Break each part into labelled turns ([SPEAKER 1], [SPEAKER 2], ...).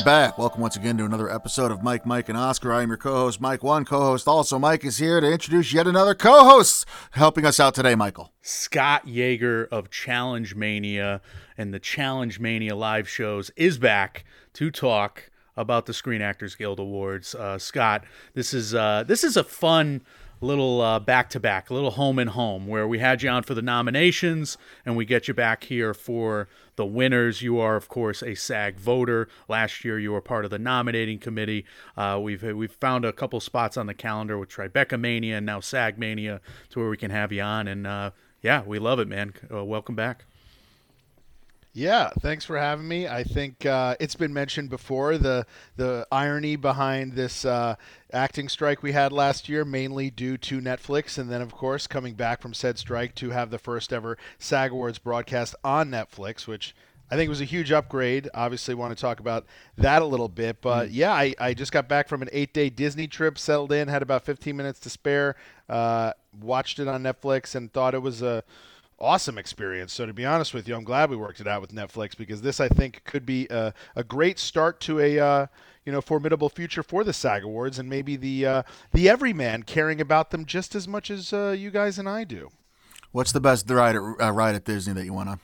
[SPEAKER 1] We're back. Welcome once again to another episode of Mike, Mike, and Oscar. I am your co-host, Mike. One co-host, also Mike, is here to introduce yet another co-host helping us out today, Michael.
[SPEAKER 2] Scott Yager of Challenge Mania and the Challenge Mania live shows is back to talk about the Screen Actors Guild Awards. Uh, Scott, this is uh, this is a fun little uh, back-to-back, a little home and home, where we had you on for the nominations and we get you back here for the winners. You are, of course, a SAG voter. Last year, you were part of the nominating committee. Uh, we've we've found a couple spots on the calendar with Tribeca Mania and now SAG Mania, to where we can have you on. And uh, yeah, we love it, man. Uh, welcome back.
[SPEAKER 3] Yeah, thanks for having me. I think uh, it's been mentioned before the the irony behind this uh, acting strike we had last year, mainly due to Netflix, and then of course coming back from said strike to have the first ever SAG Awards broadcast on Netflix, which I think was a huge upgrade. Obviously, want to talk about that a little bit, but yeah, I, I just got back from an eight day Disney trip, settled in, had about 15 minutes to spare, uh, watched it on Netflix, and thought it was a awesome experience. So to be honest with you, I'm glad we worked it out with Netflix because this I think could be a, a great start to a uh, you know formidable future for the SAG Awards and maybe the uh, the everyman caring about them just as much as uh, you guys and I do.
[SPEAKER 1] What's the best ride at, uh, ride at Disney that you went on?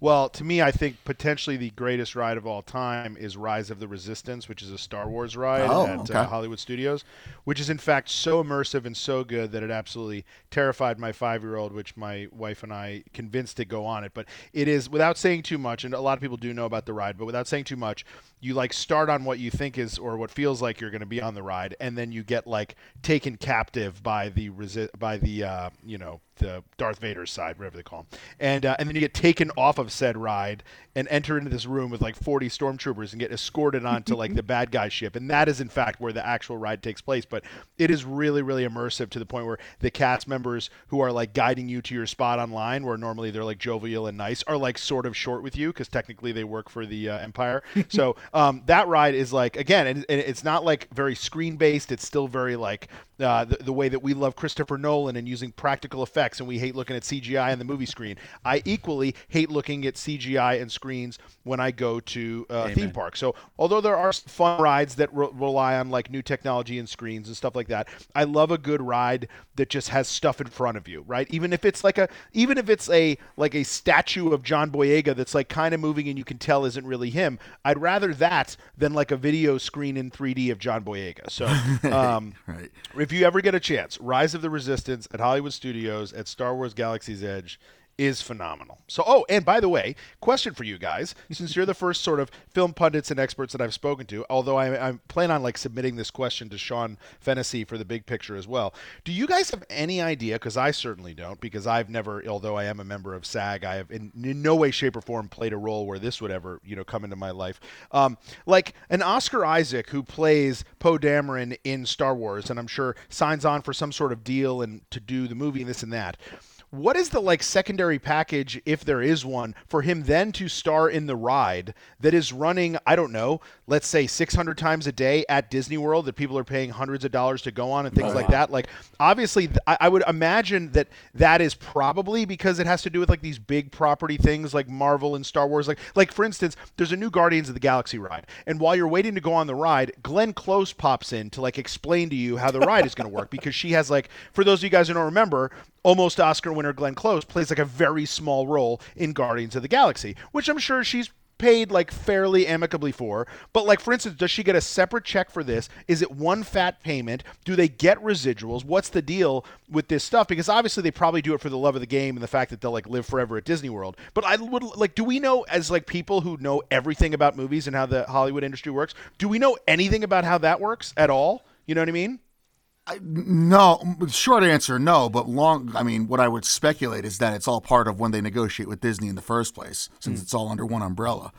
[SPEAKER 3] Well, to me, I think potentially the greatest ride of all time is Rise of the Resistance, which is a Star Wars ride
[SPEAKER 1] Oh,
[SPEAKER 3] at
[SPEAKER 1] okay.
[SPEAKER 3] uh, Hollywood Studios, which is in fact so immersive and so good that it absolutely terrified my five-year-old, which my wife and I convinced to go on it. But it is, without saying too much, and a lot of people do know about the ride, but without saying too much, you like start on what you think is or what feels like you're going to be on the ride, and then you get like taken captive by the resi- by the uh, you know the Darth Vader's side, whatever they call him, and uh, and then you get taken off of said ride and enter into this room with like 40 stormtroopers and get escorted onto like the bad guy ship, and that is in fact where the actual ride takes place. But it is really really immersive to the point where the cast members who are like guiding you to your spot online, where normally they're like jovial and nice, are like sort of short with you because technically they work for the uh, Empire. so um, that ride is like again, and, and it's not like very screen based. It's still very like uh, the, the way that we love Christopher Nolan and using practical effects, and we hate looking at CGI on the movie screen. I equally hate looking at CGI and screens when I go to uh, theme parks. So, although there are some fun rides that re- rely on like new technology and screens and stuff like that, I love a good ride that just has stuff in front of you, right? Even if it's like a, even if it's a like a statue of John Boyega that's like kind of moving and you can tell isn't really him. I'd rather that than like a video screen in 3D of John Boyega. So. Um,
[SPEAKER 1] Right.
[SPEAKER 3] If you ever get a chance, Rise of the Resistance at Hollywood Studios at Star Wars Galaxy's Edge is phenomenal. So, oh, and by the way, question for you guys, since you're the first sort of film pundits and experts that I've spoken to, although I, I plan on like submitting this question to Sean Fennessy for the big picture as well. Do you guys have any idea? Because I certainly don't, because I've never, although I am a member of SAG, I have in, in no way, shape, or form played a role where this would ever, you know, come into my life. Um, like an Oscar Isaac who plays Poe Dameron in Star Wars, and I'm sure signs on for some sort of deal and to do the movie and this and that. What is the like secondary package, if there is one, for him then to star in the ride that is running, I don't know, let's say 600 times a day at Disney World that people are paying hundreds of dollars to go on and things like that? Like, obviously, th- I, I would imagine that that is probably because it has to do with like these big property things like Marvel and Star Wars. Like, like for instance, there's a new Guardians of the Galaxy ride, and while you're waiting to go on the ride, Glenn Close pops in to like explain to you how the ride is going to work because she has like, for those of you guys who don't remember, almost Oscar winner Glenn Close plays like a very small role in Guardians of the Galaxy, which I'm sure she's paid like fairly amicably for. But like for instance, does she get a separate check for this? Is it one fat payment? Do they get residuals? What's the deal with this stuff? Because obviously they probably do it for the love of the game and the fact that they'll like live forever at Disney World. But I would like do we know as like people who know everything about movies and how the Hollywood industry works, do we know anything about how that works at all? You know what I mean?
[SPEAKER 1] No, short answer, no. But long, I mean, what I would speculate is that it's all part of when they negotiate with Disney in the first place, since hmm. it's all under one umbrella.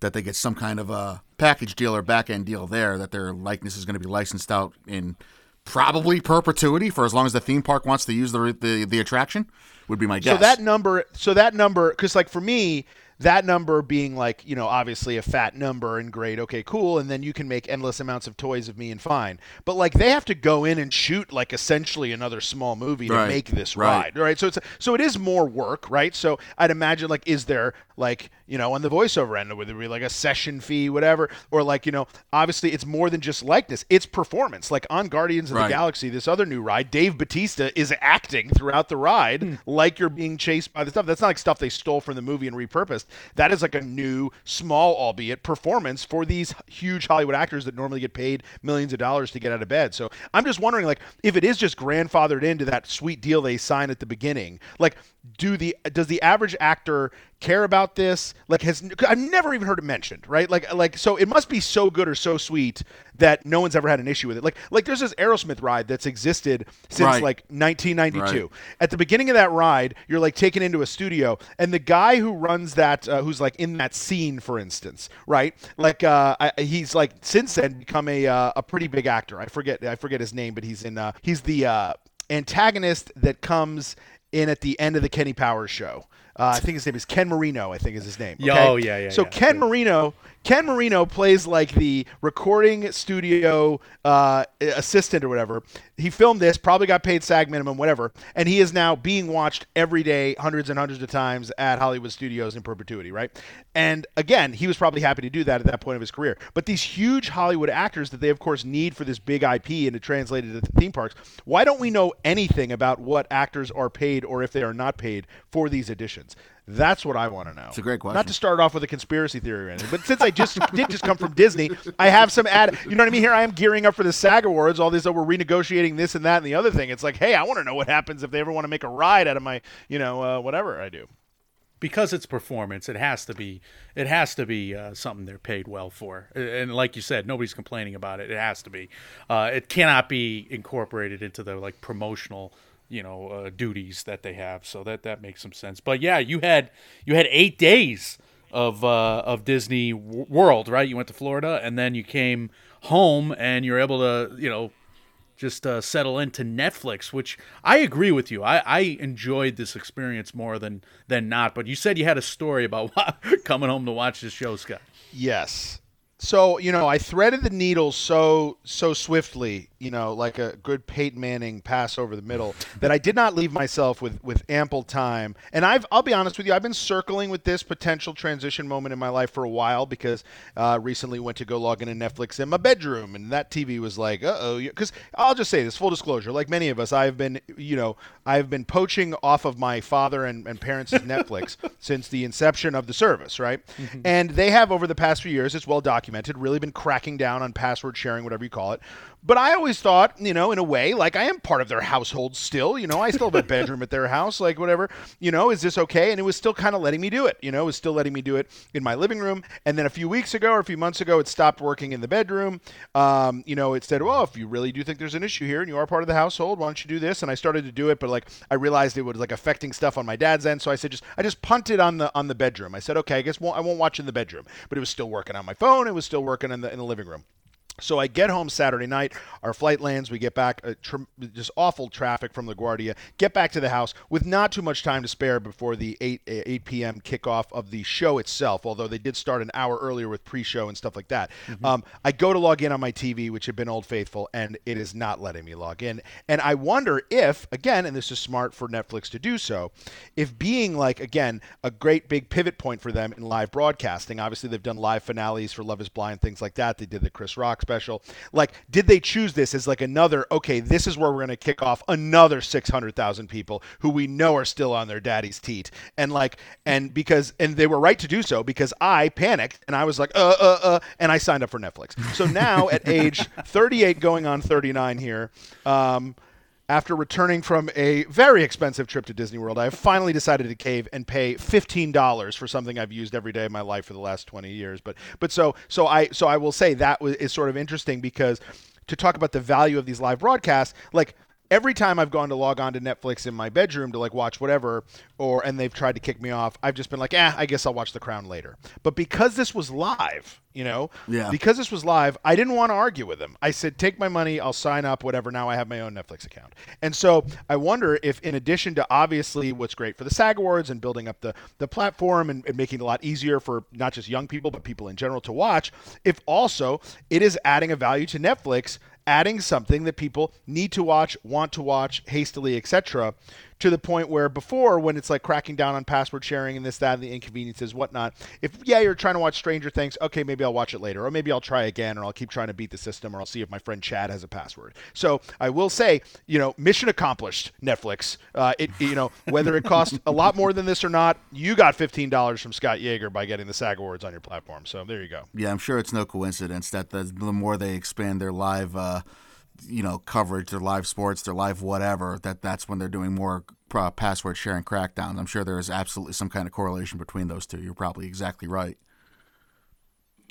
[SPEAKER 1] That they get some kind of a package deal or back end deal there that their likeness is going to be licensed out in probably perpetuity for as long as the theme park wants to use the the, the attraction. Would be my guess.
[SPEAKER 3] So that number, so that number, because like for me, that number being like you know obviously a fat number and great, okay, cool, and then you can make endless amounts of toys of me and fine. But like they have to go in and shoot like essentially another small movie to
[SPEAKER 1] Right,
[SPEAKER 3] make this
[SPEAKER 1] right.
[SPEAKER 3] ride, right? So it's so it is more work, right? So I'd imagine like is there like you know on the voiceover end would there be like a session fee, whatever, or like you know obviously it's more than just likeness, it's performance. Like on Guardians of
[SPEAKER 1] Right.
[SPEAKER 3] the Galaxy, this other new ride, Dave Bautista is acting throughout the ride
[SPEAKER 1] Hmm.
[SPEAKER 3] like you're being chased by the stuff. That's not like stuff they stole from the movie and repurposed. That is like a new, small, albeit performance for these huge Hollywood actors that normally get paid millions of dollars to get out of bed. So I'm just wondering, like, if it is just grandfathered into that sweet deal they sign at the beginning, like, do the does the average actor care about this? Like, has I've never even heard it mentioned, right? Like, like so it must be so good or so sweet that no one's ever had an issue with it. Like, like there's this Aerosmith ride that's existed since
[SPEAKER 1] Right.
[SPEAKER 3] like 1992.
[SPEAKER 1] Right.
[SPEAKER 3] At the beginning of that ride, you're like taken into a studio, and the guy who runs that, uh, who's like in that scene, for instance, right? Like, uh, I, he's like since then become a uh, a pretty big actor. I forget I forget his name, but he's in uh, he's the uh, antagonist that comes in at the end of the Kenny Powers show. Uh, I think his name is Ken Marino. I think is his name.
[SPEAKER 2] Yeah,
[SPEAKER 3] okay?
[SPEAKER 2] oh, yeah, yeah,
[SPEAKER 3] So
[SPEAKER 2] yeah.
[SPEAKER 3] Ken Marino, Ken Marino plays like the recording studio uh, assistant or whatever. He filmed this, probably got paid SAG minimum, whatever, and he is now being watched every day, hundreds and hundreds of times at Hollywood studios in perpetuity, right? And again, he was probably happy to do that at that point of his career. But these huge Hollywood actors that they, of course, need for this big IP and to translate it to the theme parks, why don't we know anything about what actors are paid or if they are not paid for these editions? That's what I want to know. It's
[SPEAKER 1] a great question.
[SPEAKER 3] Not to start off with a conspiracy theory or anything, but since I just did just come from Disney, I have some ad. You know what I mean? Here I am gearing up for the SAG Awards. All these, oh, we're renegotiating this and that and the other thing. It's like, hey, I want to know what happens if they ever want to make a ride out of my, you know, uh, whatever I do.
[SPEAKER 2] because it's performance, it has to be it has to be uh, something they're paid well for. And like you said, nobody's complaining about it. It has to be. Uh, it cannot be incorporated into the like promotional you know uh, duties that they have. So that that makes some sense. But yeah, you had you had eight days of uh, of Disney World, right? You went to Florida, and then you came home, and you're able to you know just uh, settle into Netflix, which I agree with you. I, I enjoyed this experience more than than not. But you said you had a story about coming home to watch this show, Scott.
[SPEAKER 3] Yes. So you know, I threaded the needle so so swiftly, you know, like a good Peyton Manning pass over the middle, that I did not leave myself with with ample time. And I've I'll be honest with you, I've been circling with this potential transition moment in my life for a while because uh, recently went to go log into Netflix in my bedroom, and that TV was like, uh oh, because I'll just say this, full disclosure, like many of us, I've been you know I've been poaching off of my father and, and parents' Netflix since the inception of the service, right? And they have over the past few years, it's well documented, really been cracking down on password sharing, whatever you call it. But I always thought, you know, in a way, like I am part of their household still. You know, I still have a bedroom at their house, like whatever. You know, is this okay? And it was still kind of letting me do it. You know, it was still letting me do it in my living room. And then a few weeks ago or a few months ago, it stopped working in the bedroom. Um, you know, it said, well, if you really do think there's an issue here and you are part of the household, why don't you do this? And I started to do it, but like I realized it was like affecting stuff on my dad's end. So I said, just I just punted on the on the bedroom. I said, okay, I guess won't, I won't watch in the bedroom. But it was still working on my phone. It was still working in the in the living room. So I get home Saturday night. Our flight lands. We get back. Uh, tr- just awful traffic from LaGuardia. Get back to the house with not too much time to spare before the 8 uh, 8 p.m. kickoff of the show itself. Although they did start an hour earlier with pre-show and stuff like that. Um, I go to log in on my TV, which had been Old Faithful, and it is not letting me log in. And I wonder if, again, and this is smart for Netflix to do so, if being like again a great big pivot point for them in live broadcasting. Obviously, they've done live finales for Love Is Blind, things like that. They did the Chris Rock special. Like, did they choose this as like another? Okay, this is where we're going to kick off another six hundred thousand people who we know are still on their daddy's teat, and like, and because and they were right to do so because I panicked and I was like, uh, uh, uh, and I signed up for Netflix. So now at age thirty eight, going on thirty nine here. Um, after returning from a very expensive trip to Disney World, I have finally decided to cave and pay fifteen dollars for something I've used every day of my life for the last twenty years. But but so so I so I will say that is sort of interesting because to talk about the value of these live broadcasts, like every time I've gone to log on to Netflix in my bedroom to like watch whatever, or and they've tried to kick me off, I've just been like, eh, I guess I'll watch The Crown later. But because this was live, you know,
[SPEAKER 1] Yeah.
[SPEAKER 3] because this was live, I didn't want to argue with them. I said, take my money, I'll sign up, whatever. Now I have my own Netflix account. And so I wonder if, in addition to obviously what's great for the SAG Awards and building up the, the platform and, and making it a lot easier for not just young people, but people in general to watch, if also it is adding a value to Netflix adding something that people need to watch, want to watch hastily, etc. To the point where before, when it's like cracking down on password sharing and this, that, and the inconveniences, whatnot. If yeah, you're trying to watch Stranger Things, okay, maybe I'll watch it later, or maybe I'll try again, or I'll keep trying to beat the system, or I'll see if my friend Chad has a password. So I will say, you know, mission accomplished. Netflix. Uh, it you know whether it costs a lot more than this or not, you got fifteen dollars from Scott Yager by getting the SAG Awards on your platform. So there you go.
[SPEAKER 1] Yeah, I'm sure it's no coincidence that the, the more they expand their live, uh, you know, coverage, their live sports, their live whatever, that that's when they're doing more uh, password sharing crackdowns. I'm sure there is absolutely some kind of correlation between those two. You're probably exactly right.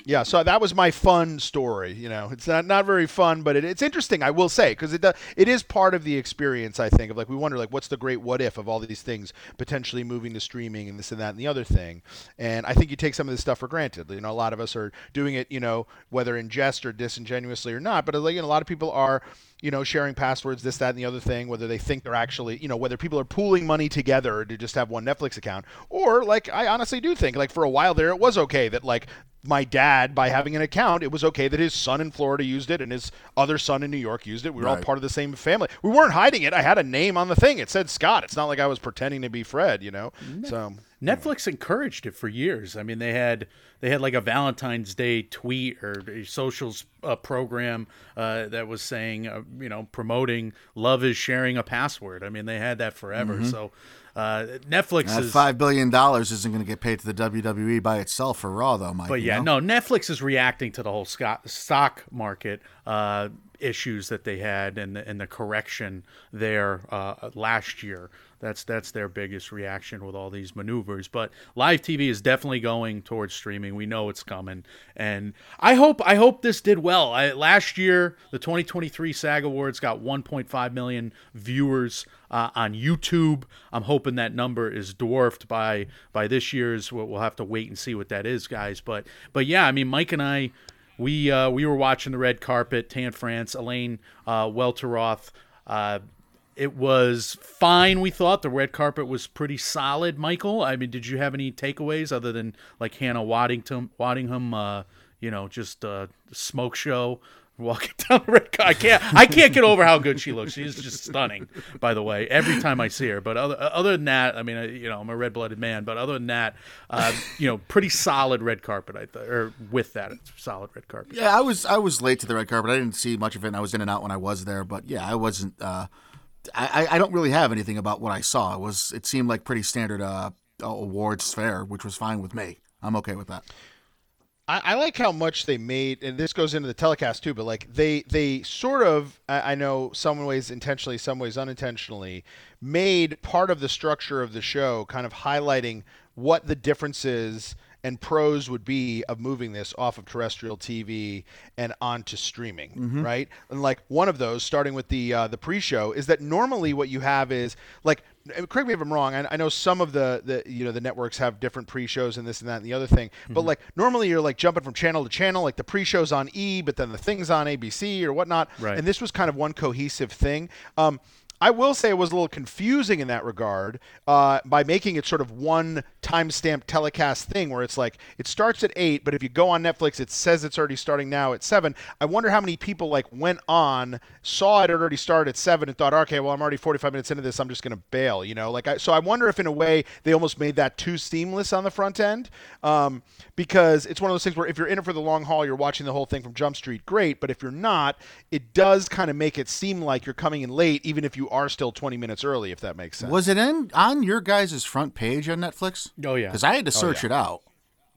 [SPEAKER 3] Yeah, so that was my fun story. You know, it's not not very fun, but it, it's interesting. I will say because it it is part of the experience. I think of like we wonder like what's the great what if of all these things potentially moving to streaming and this and that and the other thing. And I think you take some of this stuff for granted. You know, a lot of us are doing it. You know, whether in jest or disingenuously or not. But like you know, a lot of people are you know, sharing passwords, this, that, and the other thing, whether they think they're actually, you know, whether people are pooling money together to just have one Netflix account, or like I honestly do think, like for a while there, it was okay that like my dad, by having an account, it was okay that his son in Florida used it and his other son in New York used it. We were all part of the same family. We weren't hiding it. I had a name on the thing. It said Scott. It's not like I was pretending to be Fred, you know. So
[SPEAKER 2] Netflix encouraged it for years. I mean, they had they had like a Valentine's Day tweet or a socials uh, program uh, that was saying, uh, you know, promoting love is sharing a password. I mean, they had that forever. So uh, Netflix
[SPEAKER 1] That
[SPEAKER 2] is.
[SPEAKER 1] five billion dollars isn't going to get paid to the WWE by itself for Raw, though, Mike.
[SPEAKER 2] But
[SPEAKER 1] you
[SPEAKER 2] yeah,
[SPEAKER 1] know?
[SPEAKER 2] no, Netflix is reacting to the whole stock stock market uh, issues that they had and the, and the correction there uh, last year. That's that's their biggest reaction with all these maneuvers. But live TV is definitely going towards streaming. We know it's coming, and I hope I hope this did well. I, last year, the 2023 SAG Awards got 1.5 million viewers uh, on YouTube. I'm hoping that number is dwarfed by by this year's. We'll, we'll have to wait and see what that is, guys. But but yeah, I mean, Mike and I, we uh, we were watching the red carpet. Tan France, Elaine uh, Welteroth. Uh, it was fine. We thought the red carpet was pretty solid. Michael, I mean, did you have any takeaways other than like Hannah Waddington, Waddingham? Uh, you know, just uh, smoke show walking down the red carpet. I can't, I can't get over how good she looks. She's just stunning. By the way, every time I see her. But other, other than that, I mean, I, you know, I'm a red blooded man. But other than that, uh, you know, pretty solid red carpet. I thought, or with that, solid red carpet.
[SPEAKER 1] Yeah, I was I was late to the red carpet. I didn't see much of it. and I was in and out when I was there, but yeah, I wasn't. Uh, I- I don't really have anything about what I saw. It was it seemed like pretty standard uh, awards fare, which was fine with me. I'm okay with that.
[SPEAKER 3] I, I like how much they made, and this goes into the telecast too. But like they they sort of, I, I know some ways intentionally, some ways unintentionally, made part of the structure of the show kind of highlighting what the differences and pros would be of moving this off of terrestrial TV and onto streaming, right? And like one of those, starting with the uh, the pre-show, is that normally what you have is like correct me if I'm wrong. I, I know some of the, the you know the networks have different pre-shows and this and that and the other thing. But like normally you're like jumping from channel to channel. Like the pre-show's on E, but then the thing's on ABC or whatnot.
[SPEAKER 2] Right.
[SPEAKER 3] And this was kind of one cohesive thing. Um, I will say it was a little confusing in that regard uh, by making it sort of one timestamp telecast thing where it's like it starts at eight, but if you go on Netflix, it says it's already starting now at seven. I wonder how many people like went on, saw it already started at seven, and thought, okay, well I'm already 45 minutes into this, I'm just gonna bail, you know? Like, I, so I wonder if in a way they almost made that too seamless on the front end, um, because it's one of those things where if you're in it for the long haul, you're watching the whole thing from Jump Street, great, but if you're not, it does kind of make it seem like you're coming in late, even if you are still 20 minutes early, if that makes sense.
[SPEAKER 1] Was it in on your guys' front page on Netflix?
[SPEAKER 2] Oh yeah.
[SPEAKER 1] Because I had to search
[SPEAKER 3] yeah.
[SPEAKER 1] it out.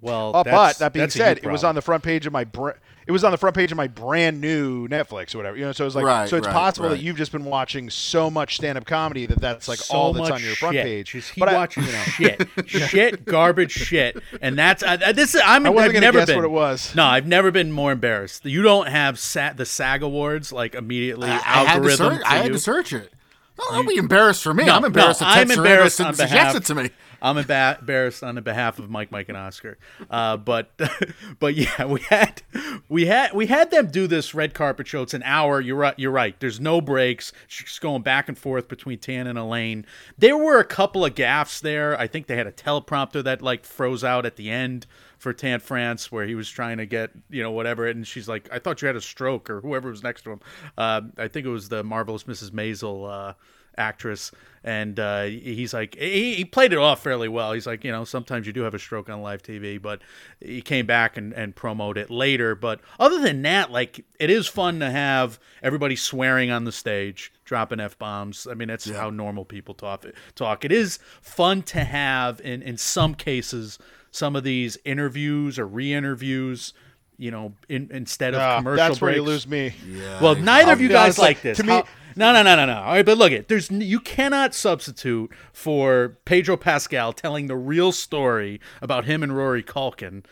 [SPEAKER 2] Well,
[SPEAKER 3] Uh, but that being
[SPEAKER 2] that's a you
[SPEAKER 3] said, it was on the front page of my br- it was on the front page of my brand new Netflix or whatever. You know, so it's like
[SPEAKER 1] Right,
[SPEAKER 3] so it's
[SPEAKER 1] right,
[SPEAKER 3] possible that you've just been watching so much stand up comedy that that's like
[SPEAKER 2] so
[SPEAKER 3] all that's on your front
[SPEAKER 2] shit.
[SPEAKER 3] page.
[SPEAKER 2] Just he
[SPEAKER 3] But I-
[SPEAKER 2] watching shit, shit, garbage shit, and that's uh, this. is- I'm.
[SPEAKER 3] I wasn't
[SPEAKER 2] I've never
[SPEAKER 3] guess
[SPEAKER 2] been.
[SPEAKER 3] what it was.
[SPEAKER 2] No, I've never been more embarrassed. You don't have sa- the SAG Awards like immediately
[SPEAKER 1] I, I had to
[SPEAKER 2] algorithm.
[SPEAKER 1] search. I had to search it. No, don't be embarrassed for me.
[SPEAKER 2] No,
[SPEAKER 1] I'm embarrassed
[SPEAKER 2] no,
[SPEAKER 1] that
[SPEAKER 2] I'm
[SPEAKER 1] Ted
[SPEAKER 2] embarrassed
[SPEAKER 1] Sarandos
[SPEAKER 2] on behalf.
[SPEAKER 1] it to me.
[SPEAKER 2] I'm embarrassed on the behalf of Mike, Mike, and Oscar. Uh, but but yeah, we had we had we had them do this red carpet show. It's an hour. You're right. You're right. There's no breaks. She's going back and forth between Tan and Elaine. There were a couple of gaffes there. I think they had a teleprompter that like froze out at the end for Tan France where he was trying to get you know whatever, and she's like, "I thought you had a stroke," or whoever was next to him. Uh, I think it was the marvelous Mrs. Maisel. Uh, actress and uh, he's like he, he played it off fairly well. He's like you know sometimes you do have a stroke on live tv but he came back and, and promoted it later. But other than that like it is fun to have everybody swearing on the stage dropping f-bombs. I mean that's how normal people talk talk. It is fun to have in in some cases some of these interviews or re-interviews you know in, instead of
[SPEAKER 3] Ah,
[SPEAKER 2] commercial
[SPEAKER 3] that's where you lose me.
[SPEAKER 2] Well, neither of
[SPEAKER 3] I'll
[SPEAKER 2] you guys
[SPEAKER 3] like,
[SPEAKER 2] like this.
[SPEAKER 3] to me-
[SPEAKER 2] How- no, no, no, no, no. All right, but look, it there's you cannot substitute for Pedro Pascal telling the real story about him and Rory Culkin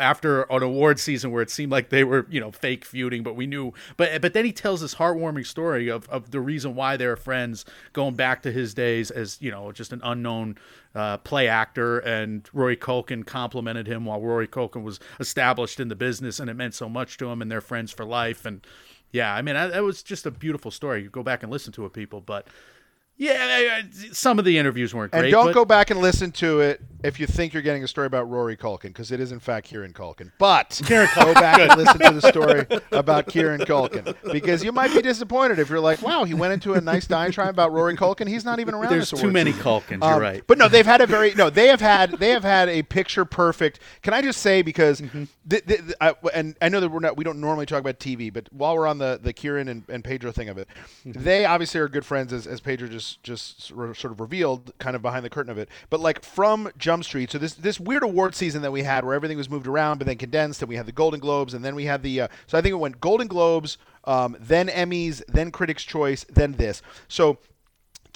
[SPEAKER 2] after an award season where it seemed like they were you know fake feuding, but we knew. But but then he tells this heartwarming story of of the reason why they're friends, going back to his days as you know just an unknown uh, play actor, and Rory Culkin complimented him while Rory Culkin was established in the business, and it meant so much to him, and they're friends for life. And yeah, I mean, I, that was just a beautiful story. You go back and listen to it, people, but yeah, some of the interviews weren't great.
[SPEAKER 3] And don't
[SPEAKER 2] but-
[SPEAKER 3] go back and listen to it if you think you're getting a story about Rory Culkin, because it is in fact Kieran Culkin. But go back and listen to the story about Kieran Culkin, because you might be disappointed if you're like, "Wow, he went into a nice diatribe about Rory Culkin. He's not even around."
[SPEAKER 2] There's
[SPEAKER 3] this
[SPEAKER 2] too many
[SPEAKER 3] season."
[SPEAKER 2] Culkins.
[SPEAKER 3] Um,
[SPEAKER 2] you're right.
[SPEAKER 3] But no, they've had a very no. They have had they have had a picture perfect. Can I just say because
[SPEAKER 2] Mm-hmm.
[SPEAKER 3] th- th- th- I, and I know that we're not we don't normally talk about TV, but while we're on the the Kieran and, and Pedro thing of it,
[SPEAKER 2] Mm-hmm.
[SPEAKER 3] they obviously are good friends as, as Pedro just just sort of sort of revealed kind of behind the curtain of it. But like from Jump Street, so this this weird award season that we had where everything was moved around but then condensed, and we had the Golden Globes, and then we had the uh, so I think it went Golden Globes, um, then Emmys, then Critics' Choice, then this. So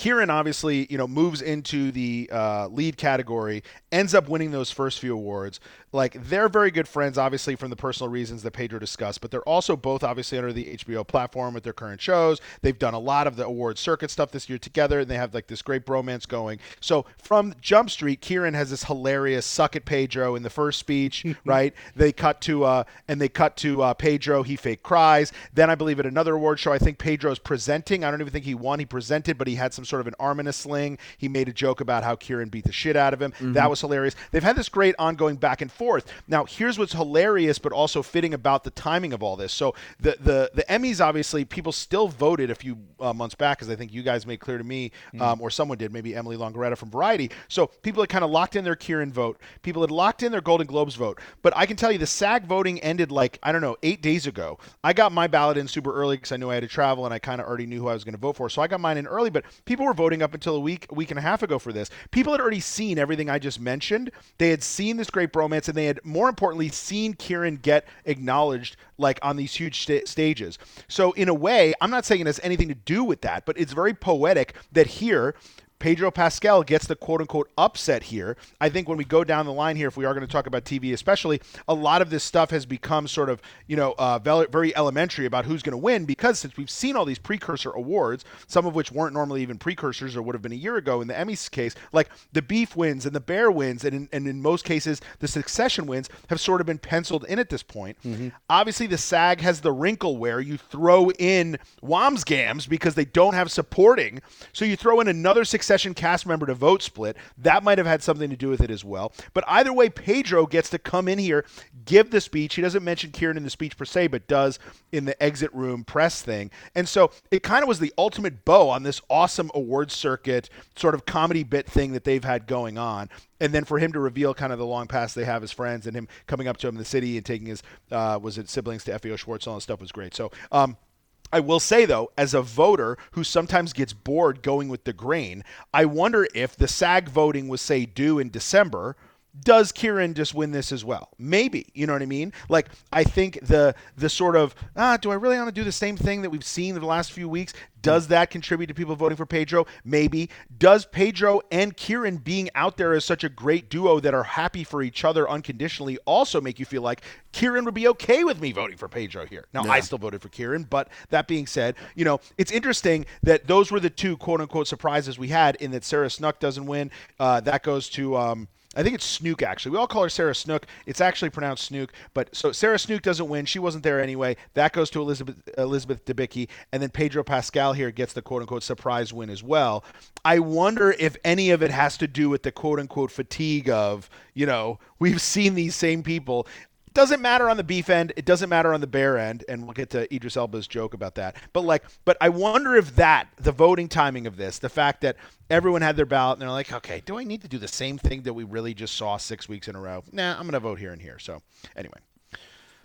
[SPEAKER 3] Kieran obviously, you know, moves into the uh, lead category, ends up winning those first few awards. Like they're very good friends, obviously from the personal reasons that Pedro discussed, but they're also both obviously under the HBO platform with their current shows. They've done a lot of the award circuit stuff this year together, and they have like this great bromance going. So from Jump Street, Kieran has this hilarious "suck at Pedro" in the first speech, right? They cut to uh, and they cut to uh, Pedro. He fake cries. Then I believe at another award show, I think Pedro's presenting. I don't even think he won. He presented, but he had some sort of an arm in a sling. He made a joke about how Kieran beat the shit out of him. That was hilarious. They've had this great ongoing back and forth. Now, here's what's hilarious, but also fitting about the timing of all this. So the the the Emmys, obviously, people still voted a few uh, months back, as I think you guys made clear to me, um, or someone did, maybe Emily Longeretta from Variety. So people had kind of locked in their Kieran vote. People had locked in their Golden Globes vote. But I can tell you, the SAG voting ended like I don't know eight days ago. I got my ballot in super early because I knew I had to travel and I kind of already knew who I was going to vote for. So I got mine in early. But people were voting up until a week, a week and a half ago for this. People had already seen everything I just mentioned. They had seen this great bromance, and they had more importantly seen Kieran get acknowledged like on these huge sta- stages. So in a way, I'm not saying it has anything to do with that, but it's very poetic that here. Pedro Pascal gets the quote unquote upset here. I think when we go down the line here, if we are going to talk about TV especially, a lot of this stuff has become sort of, you know, uh, very elementary about who's going to win because since we've seen all these precursor awards, some of which weren't normally even precursors or would have been a year ago in the Emmys case, like the Beef wins and the Bear wins, and in, and in most cases, the Succession wins have sort of been penciled in at this point. Obviously, the SAG has the wrinkle where you throw in Wambsgans because they don't have supporting. So you throw in another Succession cast member to vote split. That might have had something to do with it as well. But either way, Pedro gets to come in here, give the speech. He doesn't mention Kieran in the speech per se, but does in the exit room press thing. And so it kind of was the ultimate bow on this awesome award circuit sort of comedy bit thing that they've had going on. And then for him to reveal kind of the long past they have as friends and him coming up to him in the city and taking his, uh, was it siblings to F.A.O. Schwarz, all that stuff was great. So, um, I will say though, as a voter who sometimes gets bored going with the grain, I wonder if the SAG voting was say due in December does Kieran just win this as well? Maybe. You know what I mean? Like I think the the sort of ah, do I really want to do the same thing that we've seen the last few weeks? Does that contribute to people voting for Pedro? Maybe. Does Pedro and Kieran being out there as such a great duo that are happy for each other unconditionally also make you feel like Kieran would be okay with me voting for Pedro here? Now, I still voted for Kieran, but that being said, you know, it's interesting that those were the two quote unquote surprises we had in that Sarah Snuck doesn't win. Uh, that goes to. Um, I think it's Snook actually. We all call her Sarah Snook. It's actually pronounced Snook, but so Sarah Snook doesn't win. She wasn't there anyway. That goes to Elizabeth Elizabeth Debicki, and then Pedro Pascal here gets the quote unquote surprise win as well. I wonder if any of it has to do with the quote unquote fatigue of you know we've seen these same people. Doesn't matter on the beef end. It doesn't matter on the bear end, and we'll get to Idris Elba's joke about that. But like, but I wonder if that the voting timing of this, the fact that everyone had their ballot and they're like, okay, do I need to do the same thing that we really just saw six weeks in a row? Nah, I'm gonna vote here and here. So anyway.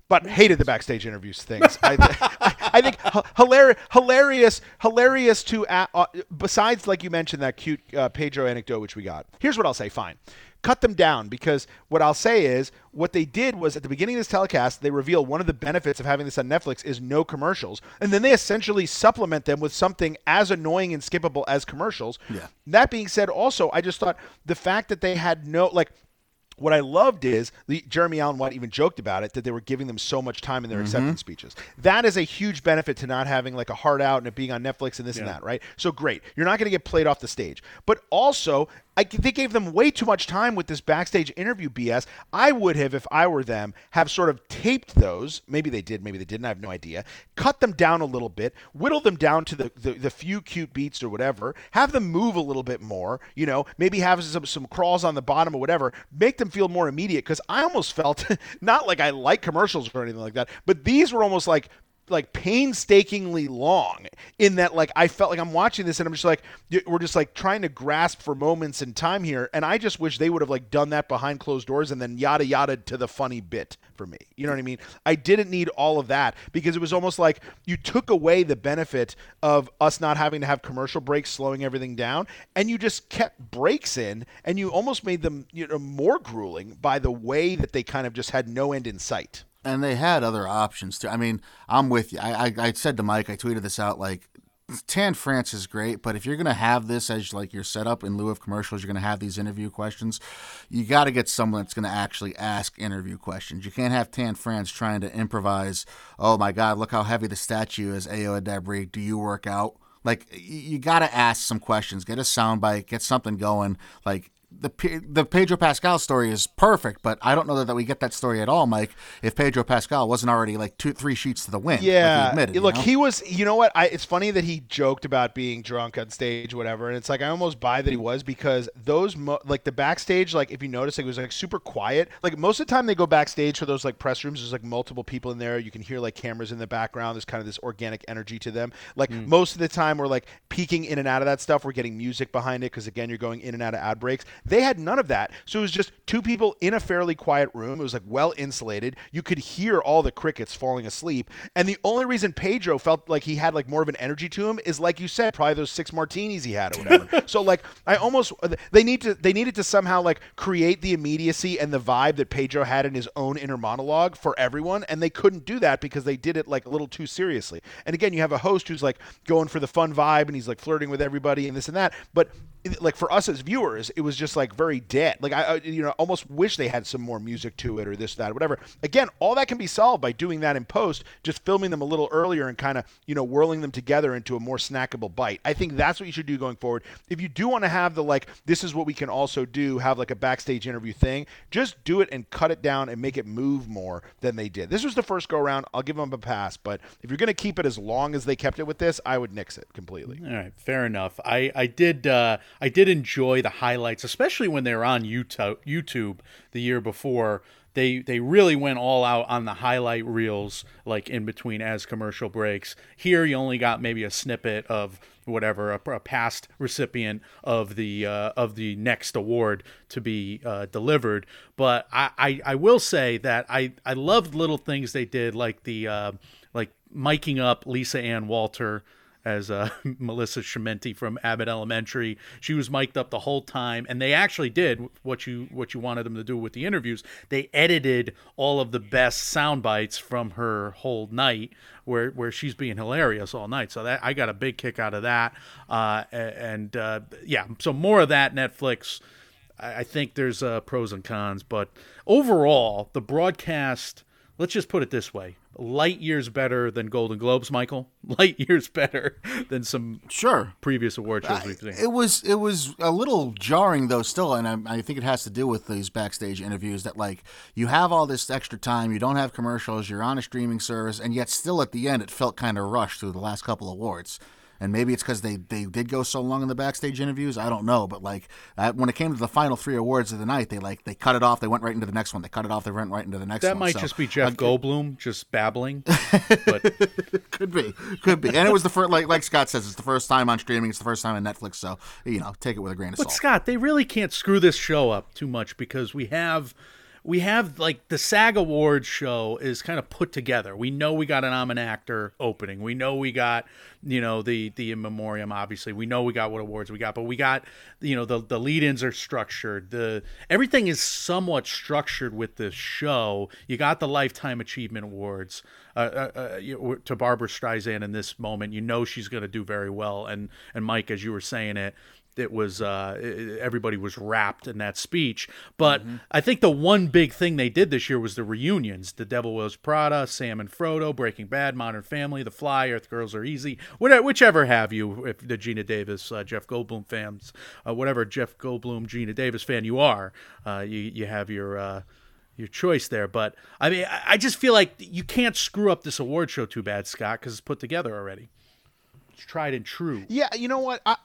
[SPEAKER 3] But hated the backstage interviews things. I, I, I think hilarious, hilarious, hilarious to. Uh, besides, like you mentioned, that cute uh, Pedro anecdote which we got. Here's what I'll say. Fine, cut them down because what I'll say is what they did was at the beginning of this telecast they reveal one of the benefits of having this on Netflix is no commercials, and then they essentially supplement them with something as annoying and skippable as commercials.
[SPEAKER 1] Yeah.
[SPEAKER 3] That being said, also I just thought the fact that they had no like what I loved is the, Jeremy Allen White even joked about it that they were giving them so much time in their acceptance mm-hmm. speeches. That is a huge benefit to not having like a hard out and it being on Netflix and this and that, right? So great. You're not going to get played off the stage. But also, I, they gave them way too much time with this backstage interview BS. I would have, if I were them, have sort of taped those. Maybe they did, maybe they didn't. I have no idea. Cut them down a little bit, whittle them down to the, the, the few cute beats or whatever. Have them move a little bit more. You know, maybe have some, some crawls on the bottom or whatever. Make them feel more immediate because I almost felt not like I like commercials or anything like that, but these were almost like like painstakingly long in that like I felt like I'm watching this and I'm just like we're just like trying to grasp for moments in time here and I just wish they would have like done that behind closed doors and then yada yada to the funny bit for me. You know what I mean? I didn't need all of that because it was almost like you took away the benefit of us not having to have commercial breaks slowing everything down and you just kept breaks in and you almost made them you know more grueling by the way that they kind of just had no end in sight.
[SPEAKER 1] And they had other options too. I mean, I'm with you. I, I, I said to Mike, I tweeted this out like. Tan France is great, but if you're gonna have this as like your setup in lieu of commercials, you're gonna have these interview questions. You got to get someone that's gonna actually ask interview questions. You can't have Tan France trying to improvise. Oh my God, look how heavy the statue is. Ayo Edebiri, do you work out? Like you got to ask some questions. Get a soundbite. Get something going. Like the the Pedro Pascal story is perfect, but I don't know that, that we get that story at all, Mike. If Pedro Pascal wasn't already like two, three sheets to the wind, like he
[SPEAKER 3] Yeah,
[SPEAKER 1] admitted, you
[SPEAKER 3] look,
[SPEAKER 1] know?
[SPEAKER 3] he was. You know what? I, it's funny that he joked about being drunk on stage, whatever. And it's like I almost buy that he was because those, mo- like the backstage, like if you notice, like, it was like super quiet. Like most of the time they go backstage for those like press rooms. There's like multiple people in there. You can hear like cameras in the background. There's kind of this organic energy to them. Like hmm. most of the time we're like peeking in and out of that stuff. We're getting music behind it because again you're going in and out of ad breaks. They had none of that. So it was just two people in a fairly quiet room. It was like well insulated. You could hear all the crickets falling asleep. And the only reason Pedro felt like he had like more of an energy to him is like you said, probably those six martinis he had or whatever. so like I almost uh, they need to they needed to somehow like create the immediacy and the vibe that Pedro had in his own inner monologue for everyone, and they couldn't do that because they did it like a little too seriously. And again, you have a host who's like going for the fun vibe and he's like flirting with everybody and this and that, but like for us as viewers, it was just like very dead. Like I, I you know, almost wish they had some more music to it or this, that, whatever. Again, all that can be solved by doing that in post, just filming them a little earlier and kind of, you know, whirling them together into a more snackable bite. I think that's what you should do going forward. If you do want to have the like, this is what we can also do, have like a backstage interview thing, just do it and cut it down and make it move more than they did. This was the first go around. I'll give them a pass, but if you're going to keep it as long as they kept it with this, I would nix it completely.
[SPEAKER 2] All right, fair enough. I I did uh, I did enjoy the highlights, especially when they were on YouTube YouTube the year before. They they really went all out on the highlight reels, like in between as commercial breaks. Here, you only got maybe a snippet of whatever a, a past recipient of the uh, of the next award to be uh, delivered. But I, I I will say that I I loved little things they did, like the uh, like miking up Lisa Ann Walter as uh, Melissa Schemmenti from Abbott Elementary. She was mic'd up the whole time, and they actually did what you what you wanted them to do with the interviews. They edited all of the best sound bites from her whole night, where where she's being hilarious all night. So that I got a big kick out of that, uh, and uh, yeah, so more of that Netflix. I I think there's uh, pros and cons, but overall, the broadcast. Let's just put it this way: light years better than Golden Globes, Michael. Light years better than some
[SPEAKER 1] Sure.
[SPEAKER 2] previous award shows we've seen.
[SPEAKER 1] It was it was a little jarring though still, and I, I think it has to do with these backstage interviews that like you have all this extra time, you don't have commercials, you're on a streaming service, and yet still at the end it felt kind of rushed through the last couple awards. And maybe it's because they, they did go so long in the backstage interviews. I don't know, but like when it came to the final three awards of the night, they like they cut it off. They went right into the next one. They cut it off. They went right into the next one.
[SPEAKER 2] that
[SPEAKER 1] one.
[SPEAKER 2] might
[SPEAKER 1] So,
[SPEAKER 2] just be Jeff
[SPEAKER 1] uh,
[SPEAKER 2] Goldblum just babbling. but
[SPEAKER 1] Could be, could be, and it was the first, like like Scott says, it's the first time on streaming. It's the first time on Netflix, so you know, take it with a grain of
[SPEAKER 2] But
[SPEAKER 1] salt.
[SPEAKER 2] But Scott, they really can't screw this show up too much because we have we have like the SAG Awards show is kind of put together. We know we got an I'm an actor opening. We know we got you know the the in memoriam. Obviously, we know we got what awards we got, but we got you know the the lead-ins are structured. The everything is somewhat structured with this show. You got the lifetime achievement awards uh, uh, uh, you- to Barbra Streisand in this moment. You know she's going to do very well. And and Mike, as you were saying it, it was uh, everybody was wrapped in that speech. But I think the one big thing they did this year was the reunions: The Devil Wears Prada, Sam and Frodo, Breaking Bad, Modern Family, The Fly, Earth Girls Are Easy, whatever, whichever have you. If the Geena Davis, uh, Jeff Goldblum fans, uh, whatever Jeff Goldblum, Geena Davis fan you are, uh, you you have your. Uh, your choice there, but I mean, I I just feel like you can't screw up this award show too bad, Scott, because it's put together already. It's tried and true.
[SPEAKER 3] Yeah, you know what? I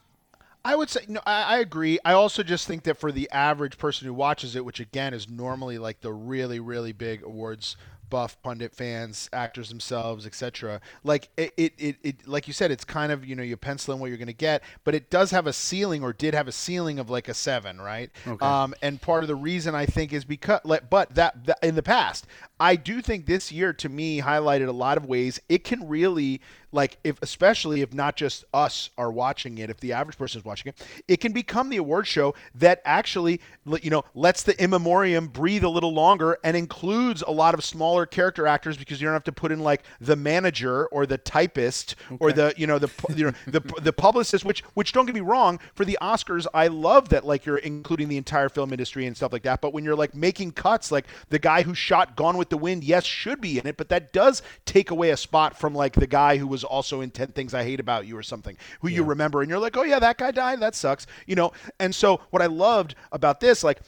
[SPEAKER 3] I would say no. I, I agree. I also just think that for the average person who watches it, which again is normally like the really really big awards buff pundit fans, actors themselves, etc. Like it, it, it, it, like you said, it's kind of you know you pencil in what you're going to get, but it does have a ceiling or did have a ceiling of like a seven, right? Um, and part of the reason I think is because, like, but that, that in the past, I do think this year to me highlighted a lot of ways it can really like if especially if not just us are watching it if the average person is watching it it can become the award show that actually you know lets the in memoriam breathe a little longer and includes a lot of smaller character actors because you don't have to put in like the manager or the typist or the you know the you know the the publicist which which don't get me wrong for the Oscars I love that like you're including the entire film industry and stuff like that but when you're like making cuts like the guy who shot Gone with the Wind yes should be in it but that does take away a spot from like the guy who was also in 10 things I hate about you or something who you remember and you're like oh yeah that guy died. That sucks you know? And so what I loved about this like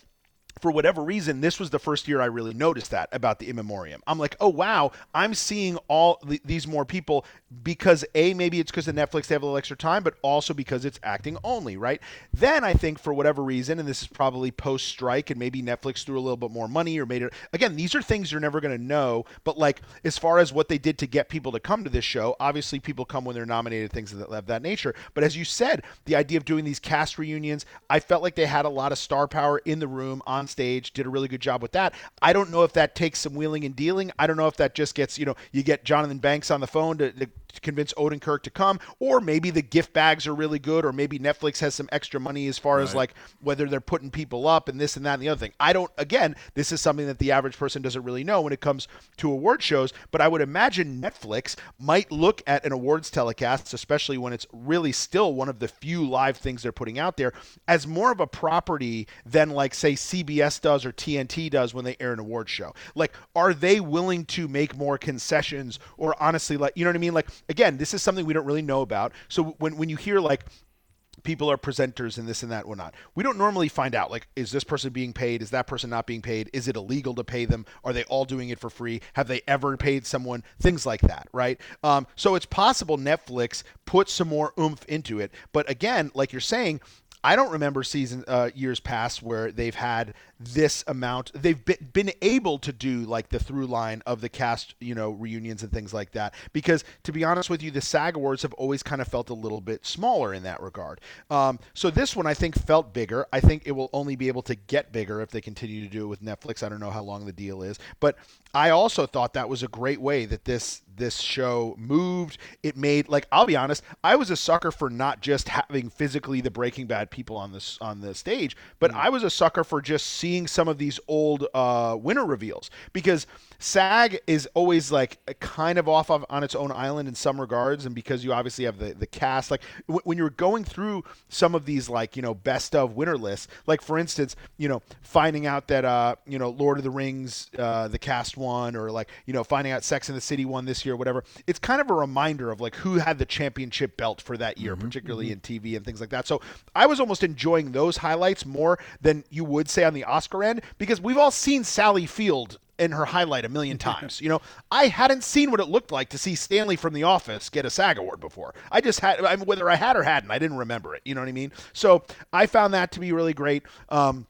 [SPEAKER 3] for whatever reason, this was the first year I really noticed that about the in memoriam. I'm like, oh wow, I'm seeing all th- these more people because a maybe it's because of Netflix they have a little extra time, but also because it's acting only, right? Then I think for whatever reason, and this is probably post strike, and maybe Netflix threw a little bit more money or made it. Again, these are things you're never going to know, but like as far as what they did to get people to come to this show, obviously people come when they're nominated, things of that, of that nature. But as you said, the idea of doing these cast reunions, I felt like they had a lot of star power in the room on stage, did a really good job with that. I don't know if that takes some wheeling and dealing. I don't know if that just gets, you know, you get Jonathan Banks on the phone to, to convince Odenkirk to come, or maybe the gift bags are really good, or maybe Netflix has some extra money as far as like whether they're putting people up and this and that and the other thing. I don't, again, this is something that the average person doesn't really know when it comes to award shows, but I would imagine Netflix might look at an awards telecast, especially when it's really still one of the few live things they're putting out there, as more of a property than like, say, CBS does or TNT does when they air an award show. Like, are they willing to make more concessions or honestly, like, you know what I mean? Like, again, this is something we don't really know about. So when, when you hear like, people are presenters and this and that whatnot. We don't normally find out like is this person being paid? Is that person not being paid? Is it illegal to pay them? Are they all doing it for free? Have they ever paid someone? Things like that, right? Um, so it's possible Netflix put some more oomph into it. But again, like you're saying, I don't remember season uh, years past where they've had this amount. They've been, been able to do like the through line of the cast, you know, reunions and things like that. Because to be honest with you, the SAG Awards have always kind of felt a little bit smaller in that regard. Um, so this one I think felt bigger. I think it will only be able to get bigger if they continue to do it with Netflix. I don't know how long the deal is, but I also thought that was a great way that this this show moved. It made like I'll be honest, I was a sucker for not just having physically the Breaking Bad people on this on the stage, but I was a sucker for just seeing some of these old uh, winner reveals because SAG is always like kind of off of, on its own island in some regards, and because you obviously have the the cast. Like w- when you're going through some of these like you know best of winner lists, like for instance, you know finding out that uh you know Lord of the Rings uh, the cast won, or like you know finding out Sex and the City won this year, whatever. It's kind of a reminder of like who had the championship belt for that year, particularly in TV and things like that. So I was almost enjoying those highlights more than you would say on the Oscar end because we've all seen Sally Field in her highlight a million times. You know, I hadn't seen what it looked like to see Stanley from The Office get a SAG award before. I just had, I mean, whether I had or hadn't, I didn't remember it. You know what I mean? So I found that to be really great. Um,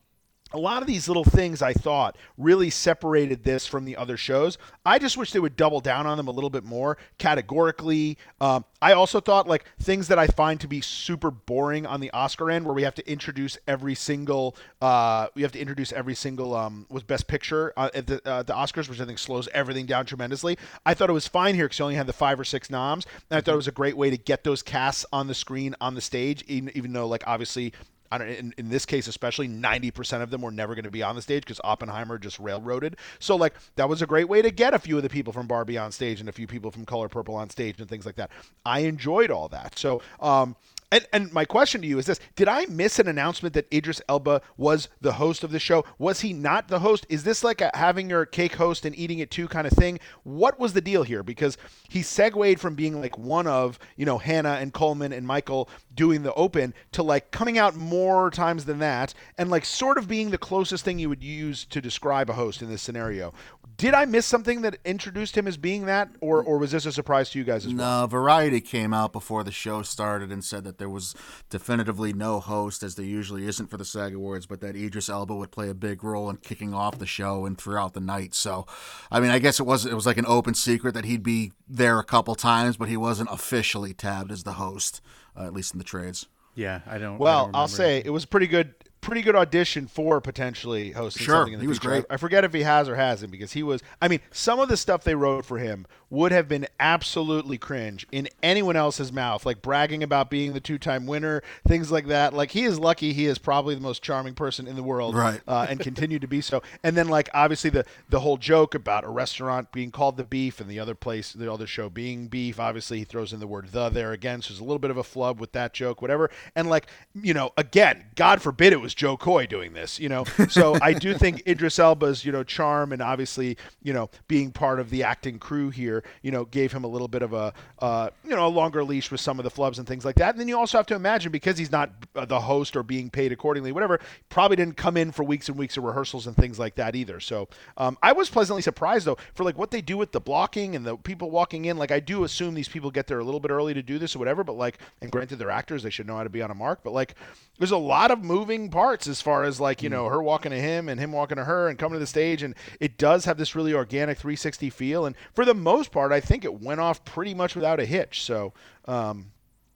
[SPEAKER 3] a lot of these little things I thought really separated this from the other shows. I just wish they would double down on them a little bit more categorically. Um, I also thought like things that I find to be super boring on the Oscar end, where we have to introduce every single, uh, we have to introduce every single um, was Best Picture uh, at the uh, the Oscars, which I think slows everything down tremendously. I thought it was fine here because you only had the five or six noms, and I thought it was a great way to get those casts on the screen on the stage, even, even though like obviously I don't, in, in this case especially, 90% of them were never going to be on the stage because Oppenheimer just railroaded. So, like, that was a great way to get a few of the people from Barbie on stage and a few people from Color Purple on stage and things like that. I enjoyed all that. So, um, and, and my question to you is this Did I miss an announcement that Idris Elba was the host of the show? Was he not the host? Is this like a having your cake host and eating it too kind of thing? What was the deal here? Because he segued from being like one of, you know, Hannah and Colman and Michael doing the open to like coming out more times than that and like sort of being the closest thing you would use to describe a host in this scenario. Did I miss something that introduced him as being that, or, or was this a surprise to you guys as well?
[SPEAKER 1] No, Variety came out before the show started and said that there was definitively no host, as there usually isn't for the SAG Awards, but that Idris Elba would play a big role in kicking off the show and throughout the night. So, I mean, I guess it was it was like an open secret that he'd be there a couple times, but he wasn't officially tabbed as the host, uh, at least in the trades.
[SPEAKER 2] Yeah, I don't. I
[SPEAKER 3] Well,
[SPEAKER 2] don't
[SPEAKER 3] I'll say it was pretty good, pretty good audition for potentially hosting
[SPEAKER 1] Sure,
[SPEAKER 3] something in the
[SPEAKER 1] he was
[SPEAKER 3] future.
[SPEAKER 1] great.
[SPEAKER 3] I, forget if he has or hasn't because he was. I mean, some of the stuff they wrote for him would have been absolutely cringe in anyone else's mouth, like bragging about being the two-time winner, things like that. Like he is lucky; he is probably the most charming person in the world,
[SPEAKER 1] Right.
[SPEAKER 3] Uh, and continue to be so. And then, like obviously, the the whole joke about a restaurant being called the Beef and the other place, the other show being Beef. Obviously, he throws in the word "the" there again, so there's a little bit of a flub with that joke, whatever. And like you know, again, God forbid it was Jo Koy doing this, you know. So I do think Idris Elba's you know charm and obviously you know being part of the acting crew here, you know, gave him a little bit of a uh, you know a longer leash with some of the flubs and things like that. And then you also have to imagine because he's not uh, the host or being paid accordingly, whatever, probably didn't come in for weeks and weeks of rehearsals and things like that either. So um, I was pleasantly surprised though for like what they do with the blocking and the people walking in. Like I do assume these people get there a little bit early to do this or whatever, but like, and granted they're actors, they should know how to be on a mark. But like, there's a lot of moving parts as far as like you know her walking to him and him walking to her and coming to the stage, and it does have this really organic 360 feel. And for the most part, I think it went off pretty much without a hitch. So. Um,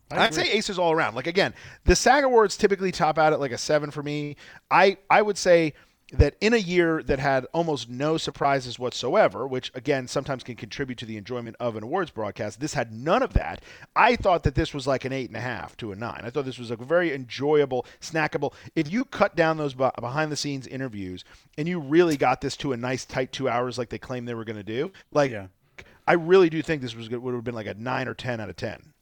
[SPEAKER 3] I'd say aces all around. Like again, the SAG Awards typically top out at like a seven for me. I I would say that in a year that had almost no surprises whatsoever, which again sometimes can contribute to the enjoyment of an awards broadcast, this had none of that. I thought that this was like an eight and a half to a nine. I thought this was a very enjoyable, snackable. If you cut down those behind the scenes interviews and you really got this to a nice tight two hours like they claimed they were going to do, like
[SPEAKER 2] Yeah.
[SPEAKER 3] I really do think this was would have been like a nine or ten out of ten.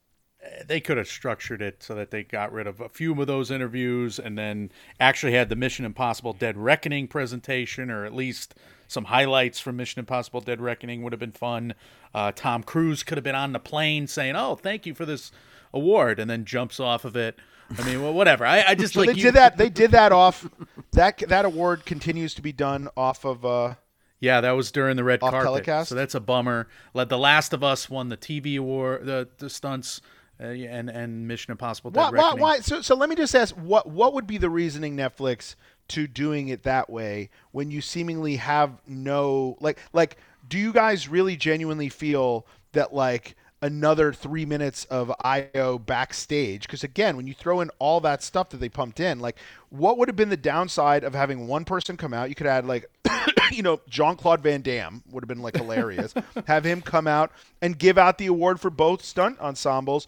[SPEAKER 2] They could have structured it so that they got rid of a few of those interviews and then actually had the Mission Impossible Dead Reckoning presentation, or at least some highlights from Mission Impossible Dead Reckoning would have been fun. Uh, Tom Cruise could have been on the plane saying, "Oh, thank you for this award," and then jumps off of it. I mean, well, whatever. I, I just
[SPEAKER 3] So
[SPEAKER 2] like
[SPEAKER 3] they
[SPEAKER 2] you-
[SPEAKER 3] did that. They did that off. That that award continues to be done off of. Uh,
[SPEAKER 2] Yeah, that was during the red
[SPEAKER 3] Off
[SPEAKER 2] carpet.
[SPEAKER 3] telecast?
[SPEAKER 2] So that's a bummer. Let The Last of Us won the TV award, the the stunts, uh, and and Mission Impossible Dead
[SPEAKER 3] why, why, why? So, so let me just ask, what what would be the reasoning Netflix to doing it that way when you seemingly have no like like? Do you guys really genuinely feel that like? another three minutes of Ayo backstage. Because again, when you throw in all that stuff that they pumped in, like what would have been the downside of having one person come out? You could add like, you know, Jean Claude Van Damme would have been like hilarious. have him come out and give out the award for both stunt ensembles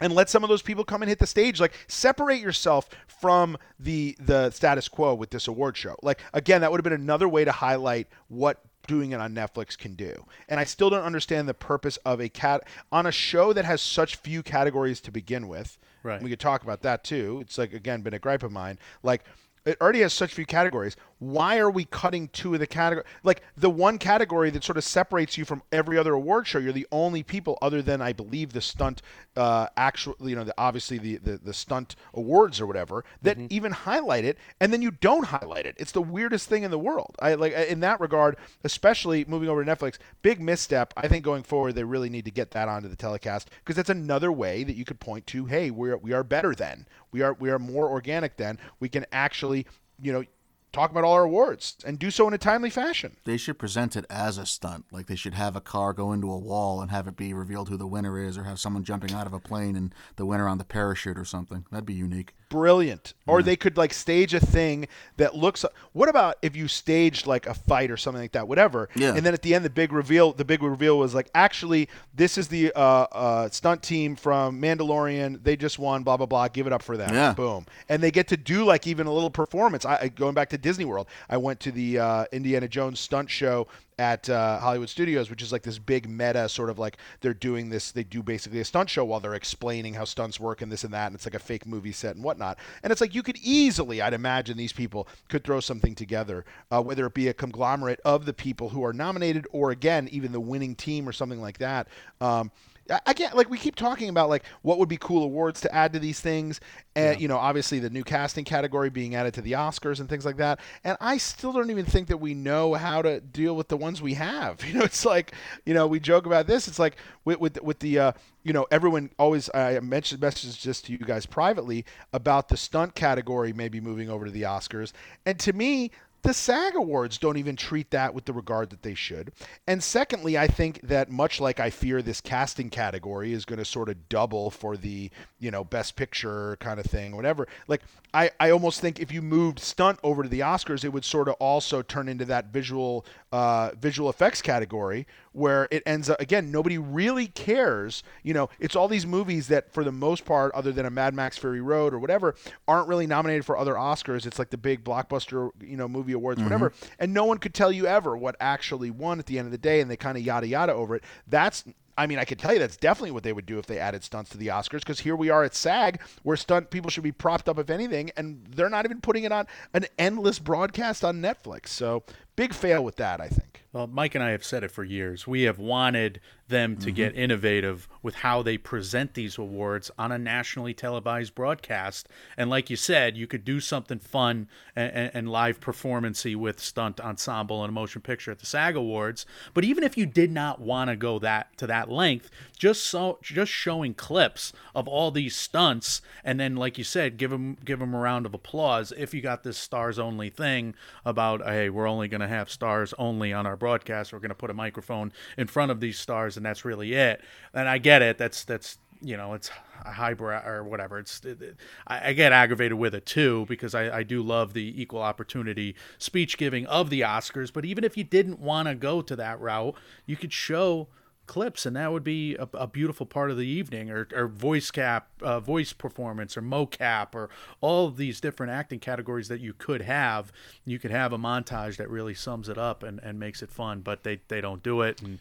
[SPEAKER 3] and let some of those people come and hit the stage like separate yourself from the the status quo with this award show like again that would have been another way to highlight what doing it on Netflix can do. And I still don't understand the purpose of a cat on a show that has such few categories to begin with.
[SPEAKER 2] Right.
[SPEAKER 3] We could talk about that too. It's like again been a gripe of mine. Like it already has such few categories. Why are we cutting two of the category? Like the one category that sort of separates you from every other award show. You're the only people, other than I believe the stunt, uh, actual, you know, the, obviously the, the the stunt awards or whatever that even highlight it, and then you don't highlight it. It's the weirdest thing in the world. I like in that regard, especially moving over to Netflix. Big misstep. I think going forward, they really need to get that onto the telecast because that's another way that you could point to. Hey, we're we are better than we are we are more organic then we can actually you know talk about all our awards and do so in a timely fashion.
[SPEAKER 1] They should present it as a stunt. Like they should have a car go into a wall and have it be revealed who the winner is, or have someone jumping out of a plane and the winner on the parachute or something. That'd be unique.
[SPEAKER 3] Brilliant. Or they could like stage a thing that looks. What about if you staged like a fight or something like that, whatever?
[SPEAKER 1] Yeah.
[SPEAKER 3] And then at the end, the big reveal. The big reveal was like, actually, this is the uh, uh, stunt team from Mandalorian. They just won. Blah blah blah. Give it up for them.
[SPEAKER 1] Yeah.
[SPEAKER 3] Boom. And they get to do like even a little performance. I I- going back to Disney World. I went to the uh, Indiana Jones stunt show at uh, Hollywood Studios, which is like this big meta sort of like they're doing this. They do basically a stunt show while they're explaining how stunts work and this and that, and it's like a fake movie set and whatnot. And it's like you could easily, I'd imagine, these people could throw something together, uh, whether it be a conglomerate of the people who are nominated or again even the winning team or something like that. Um, I- Again, like we keep talking about, like what would be cool awards to add to these things, and you know, obviously the new casting category being added to the Oscars and things like that. And I still don't even think that we know how to deal with the ones we have. You know, it's like, you know, we joke about this. It's like with with, with the, uh, you know, everyone always. I mentioned messages just to you guys privately about the stunt category maybe moving over to the Oscars, and to me, the SAG Awards don't even treat that with the regard that they should. And secondly, I think that much like I fear this casting category is going to sort of double for the, you know, best picture kind of thing, whatever. Like I, I almost think if you moved stunt over to the Oscars, it would sort of also turn into that visual uh, visual effects category where it ends up again nobody really cares you know it's all these movies that for the most part other than a mad max fury road or whatever aren't really nominated for other oscars it's like the big blockbuster you know movie awards mm-hmm. whatever and no one could tell you ever what actually won at the end of the day and they kind of yada yada over it that's I mean, I could tell you that's definitely what they would do if they added stunts to the Oscars, because here we are at SAG, where stunt people should be propped up, if anything, and they're not even putting it on an endless broadcast on Netflix. So, big fail with that, I think.
[SPEAKER 2] Well, Mike and I have said it for years. We have wanted them to get mm-hmm. innovative with how they present these awards on a nationally televised broadcast. And like you said, you could do something fun and, and, and live performancy with stunt ensemble and a motion picture at the SAG Awards. But even if you did not want to go that to that length, just so just showing clips of all these stunts, and then like you said, give them give them a round of applause if you got this stars only thing about hey, we're only going to have stars only on our broadcast. We're going to put a microphone in front of these stars, and that's really it. And I get it. That's that's you know it's a highbrow or whatever. It's it, it- I, I get aggravated with it too because I, I do love the equal opportunity speech giving of the Oscars. But even if you didn't want to go to that route, you could show clips and that would be a, a beautiful part of the evening or, or voice cap uh, voice performance or mocap or all of these different acting categories that you could have you could have a montage that really sums it up and, and makes it fun but they, they don't do it and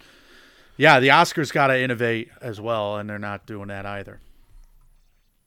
[SPEAKER 2] yeah the oscars got to innovate as well and they're not doing that either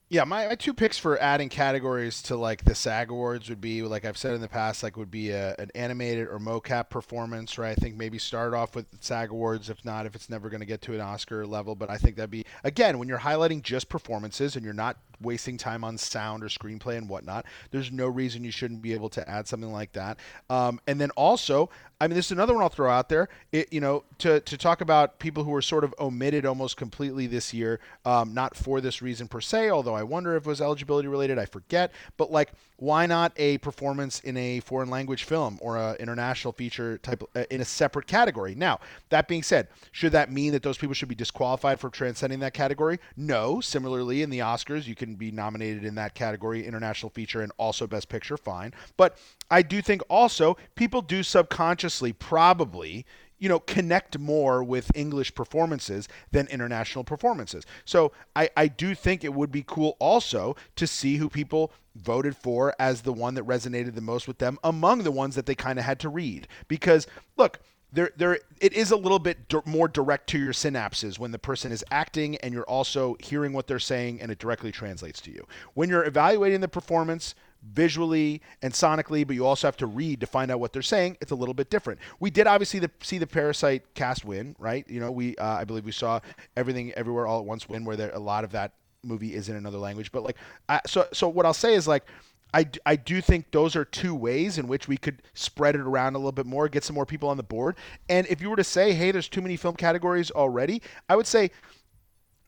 [SPEAKER 3] Yeah, my, my two picks for adding categories to like the SAG Awards would be like I've said in the past, like would be a, an animated or mocap performance, right? I think maybe start off with SAG Awards, if not, if it's never going to get to an Oscar level. But I think that'd be again when you're highlighting just performances and you're not wasting time on sound or screenplay and whatnot. There's no reason you shouldn't be able to add something like that. Um, and then also, I mean, this is another one I'll throw out there. It, you know, to, to talk about people who were sort of omitted almost completely this year, um, not for this reason per se, although I wonder if it was eligibility related. I forget. But like, why not a performance in a foreign language film or a international feature type uh, in a separate category? Now, that being said, should that mean that those people should be disqualified for transcending that category? No. Similarly, in the Oscars, you can be nominated in that category, international feature, and also Best Picture. Fine. But I do think also people do subconsciously probably you know connect more with english performances than international performances so I, I do think it would be cool also to see who people voted for as the one that resonated the most with them among the ones that they kind of had to read because look there, there, it is a little bit more direct to your synapses when the person is acting and you're also hearing what they're saying and it directly translates to you. When you're evaluating the performance, visually and sonically, but you also have to read to find out what they're saying. It's a little bit different. We did obviously the, see the Parasite cast win, right? You know, we uh, I believe we saw Everything Everywhere All at Once win, where there a lot of that movie is in another language. But like, I, so so what I'll say is like. I, I do think those are two ways in which we could spread it around a little bit more, get some more people on the board. And if you were to say, hey, there's too many film categories already, I would say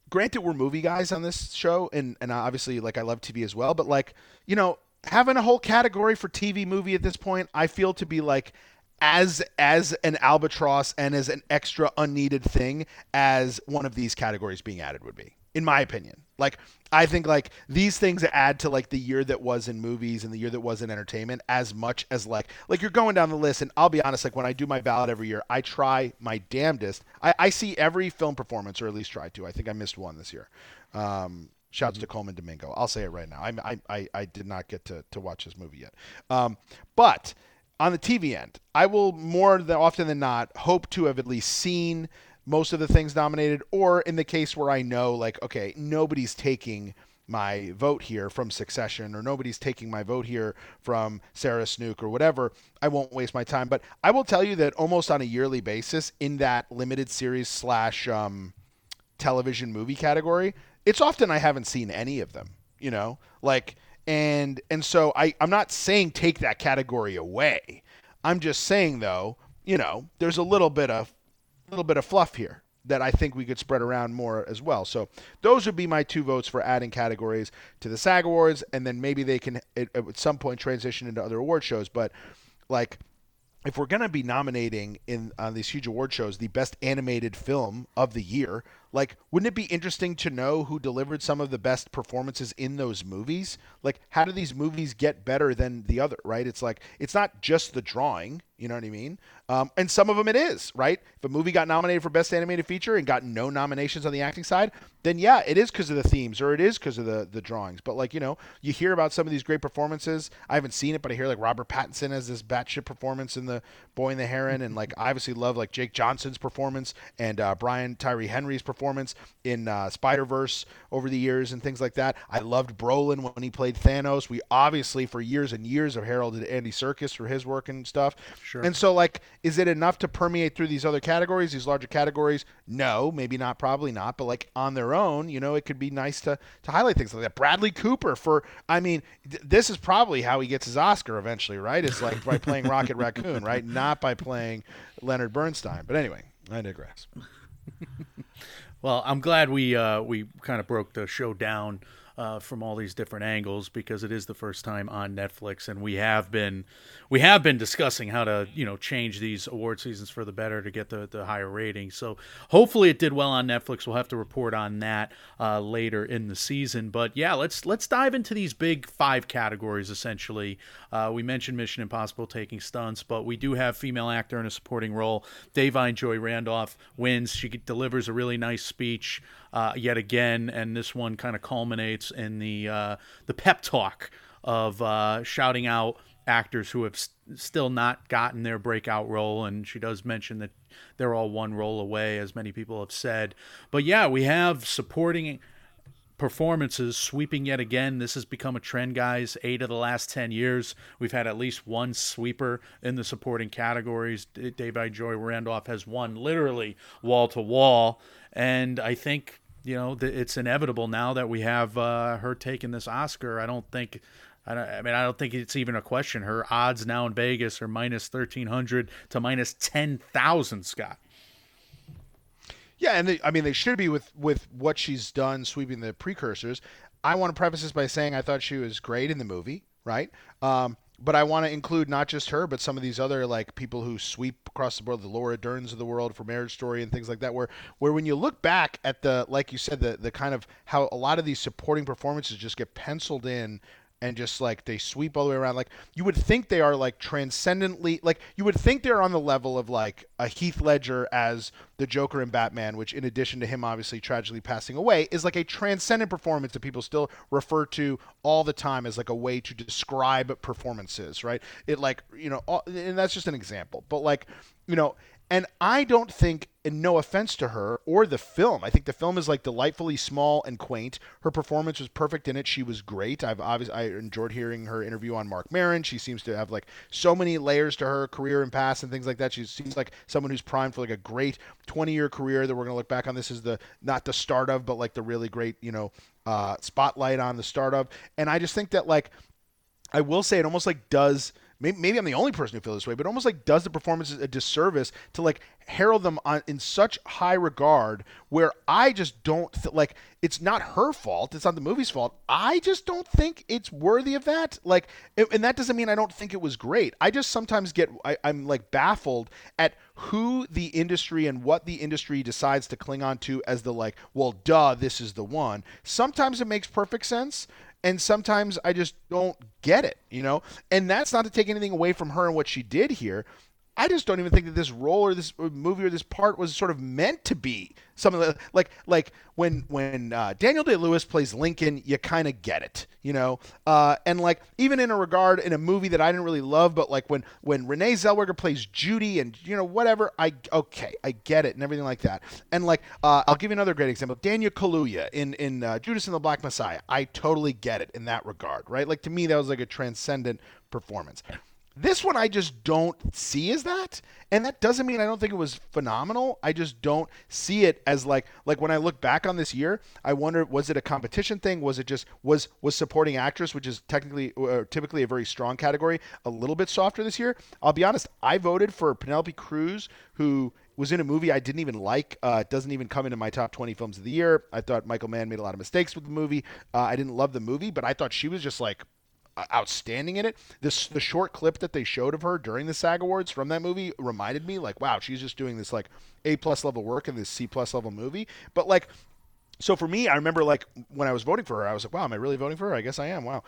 [SPEAKER 3] granted we're movie guys on this show and and obviously like I love TV as well, but like, you know, having a whole category for TV movie at this point, I feel to be like as as an albatross and as an extra unneeded thing as one of these categories being added would be in my opinion. Like i think like these things add to like the year that was in movies and the year that was in entertainment as much as like like you're going down the list and i'll be honest like when i do my ballot every year i try my damnedest. I, I see every film performance or at least try to. I think i missed one this year. Um, Shouts to Colman Domingo. I'll say it right now. I, I, I, I did not get to, to watch this movie yet. Um, but on the TV end, I will more than often than not hope to have at least seen most of the things nominated, or in the case where I know, like, okay, nobody's taking my vote here from Succession, or nobody's taking my vote here from Sarah Snook, or whatever, I won't waste my time. But I will tell you that almost on a yearly basis, in that limited series slash um, television movie category, it's often I haven't seen any of them, you know? Like and and so I I'm not saying take that category away. I'm just saying though, you know, there's a little bit of little bit of fluff here that I think we could spread around more as well. So those would be my two votes for adding categories to the SAG Awards, and then maybe they can at, at some point transition into other award shows. But like if we're going to be nominating in on these huge award shows the best animated film of the year, like wouldn't it be interesting to know who delivered some of the best performances in those movies? Like how do these movies get better than the other, right? It's like it's not just the drawing, you know what I mean? Um, and some of them it is, right? If a movie got nominated for best animated feature and got no nominations on the acting side, then yeah, it is because of the themes or it is because of the the drawings. But like you know, you hear about some of these great performances. I haven't seen it, but I hear like Robert Pattinson has this batshit performance in the Boy and the Heron, and like I obviously love like Jake Johnson's performance and uh, Brian Tyree Henry's performance in uh, Spider Verse over the years and things like that. I loved Brolin when he played Thanos. We obviously for years and years have heralded Andy Serkis for his work and stuff.
[SPEAKER 2] Sure.
[SPEAKER 3] And so like, is it enough to permeate through these other categories, these larger categories? No, maybe not, probably not. But like on their own, you know, it could be nice to to highlight things like that. Bradley Cooper for, I mean, th- this is probably how he gets his Oscar eventually, right? It's like by playing Rocket Raccoon, right? Not by playing Leonard Bernstein. But anyway, I digress.
[SPEAKER 2] Well, I'm glad we uh, we kind of broke the show down uh, from all these different angles because it is the first time on Netflix, and we have been we have been discussing how to you know change these award seasons for the better to get the, the higher ratings. So hopefully it did well on Netflix. We'll have to report on that uh, later in the season. But yeah, let's let's dive into these big five categories. Essentially, uh, we mentioned Mission Impossible taking stunts, but we do have female actor in a supporting role. Da'Vine Joy Randolph wins. She delivers a really nice speech uh, yet again, and this one kind of culminates in the uh, the pep talk of uh, shouting out actors who have st- still not gotten their breakout role, and she does mention that they're all one role away, as many people have said. But yeah, we have supporting performances sweeping yet again. This has become a trend, guys. Eight of the last 10 years, we've had at least one sweeper in the supporting categories. Da'Vine Joy Randolph has won literally wall to wall. And I think you know, th- it's inevitable now that we have uh, her taking this Oscar. I don't think. I, don't, I mean, I don't think it's even a question. Her odds now in Vegas are minus thirteen hundred to minus ten thousand. Scott.
[SPEAKER 3] Yeah, and they, I mean they should be with with what she's done sweeping the precursors. I want to preface this by saying I thought she was great in the movie, right? Um, but I want to include not just her, but some of these other like people who sweep across the board, the Laura Derns of the world for Marriage Story and things like that. Where where when you look back at the like you said the the kind of how a lot of these supporting performances just get penciled in and just like they sweep all the way around. Like you would think they are like transcendently like you would think they're on the level of like a Heath Ledger as the Joker in Batman, which in addition to him obviously tragically passing away, is like a transcendent performance that people still refer to all the time as like a way to describe performances, right? It like you know, all, and that's just an example, but like you know. And I don't think, and no offense to her or the film, I think the film is like delightfully small and quaint. Her performance was perfect in it. She was great. I've obviously I enjoyed hearing her interview on Marc Maron. She seems to have like so many layers to her career and past and things like that. She seems like someone who's primed for like a great 20 year career that we're gonna look back on. This is the not the start of, but like the really great, you know, uh, spotlight on the start of. And I just think that like I will say it almost like does maybe, maybe I'm the only person who feels this way, but almost like does the performances a disservice to like herald them on in such high regard where I just don't th- like it's not her fault, it's not the movie's fault. I just don't think it's worthy of that. Like, it- and that doesn't mean I don't think it was great. I just sometimes get I, I'm like baffled at who the industry and what the industry decides to cling on to as the like, well, duh, this is the one. Sometimes it makes perfect sense and sometimes I just don't get it, you know? And that's not to take anything away from her and what she did here. I just don't even think that this role or this movie or this part was sort of meant to be something like like, like when when uh, Daniel Day Lewis plays Lincoln, you kind of get it, you know. Uh, and like even in a regard in a movie that I didn't really love, but like when when Renee Zellweger plays Judy and you know whatever, I okay, I get it and everything like that. And like uh, I'll give you another great example, Daniel Kaluuya in in uh, Judas and the Black Messiah. I totally get it in that regard, right? Like to me, that was like a transcendent performance. This one I just don't see as that, and that doesn't mean I don't think it was phenomenal. I just don't see it as like like when I look back on this year, I wonder was it a competition thing? Was it just was was supporting actress, which is technically uh, typically a very strong category, a little bit softer this year? I'll be honest, I voted for Penelope Cruz, who was in a movie I didn't even like. Uh, it doesn't even come into my top 20 films of the year. I thought Michael Mann made a lot of mistakes with the movie. Uh, I didn't love the movie, but I thought she was just like outstanding in it. This the short clip that they showed of her during the SAG Awards from that movie reminded me like, wow, she's just doing this like A plus level work in this C plus level movie. But like so for me, I remember like when I was voting for her, I was like, wow, am I really voting for her? I guess I am. Wow.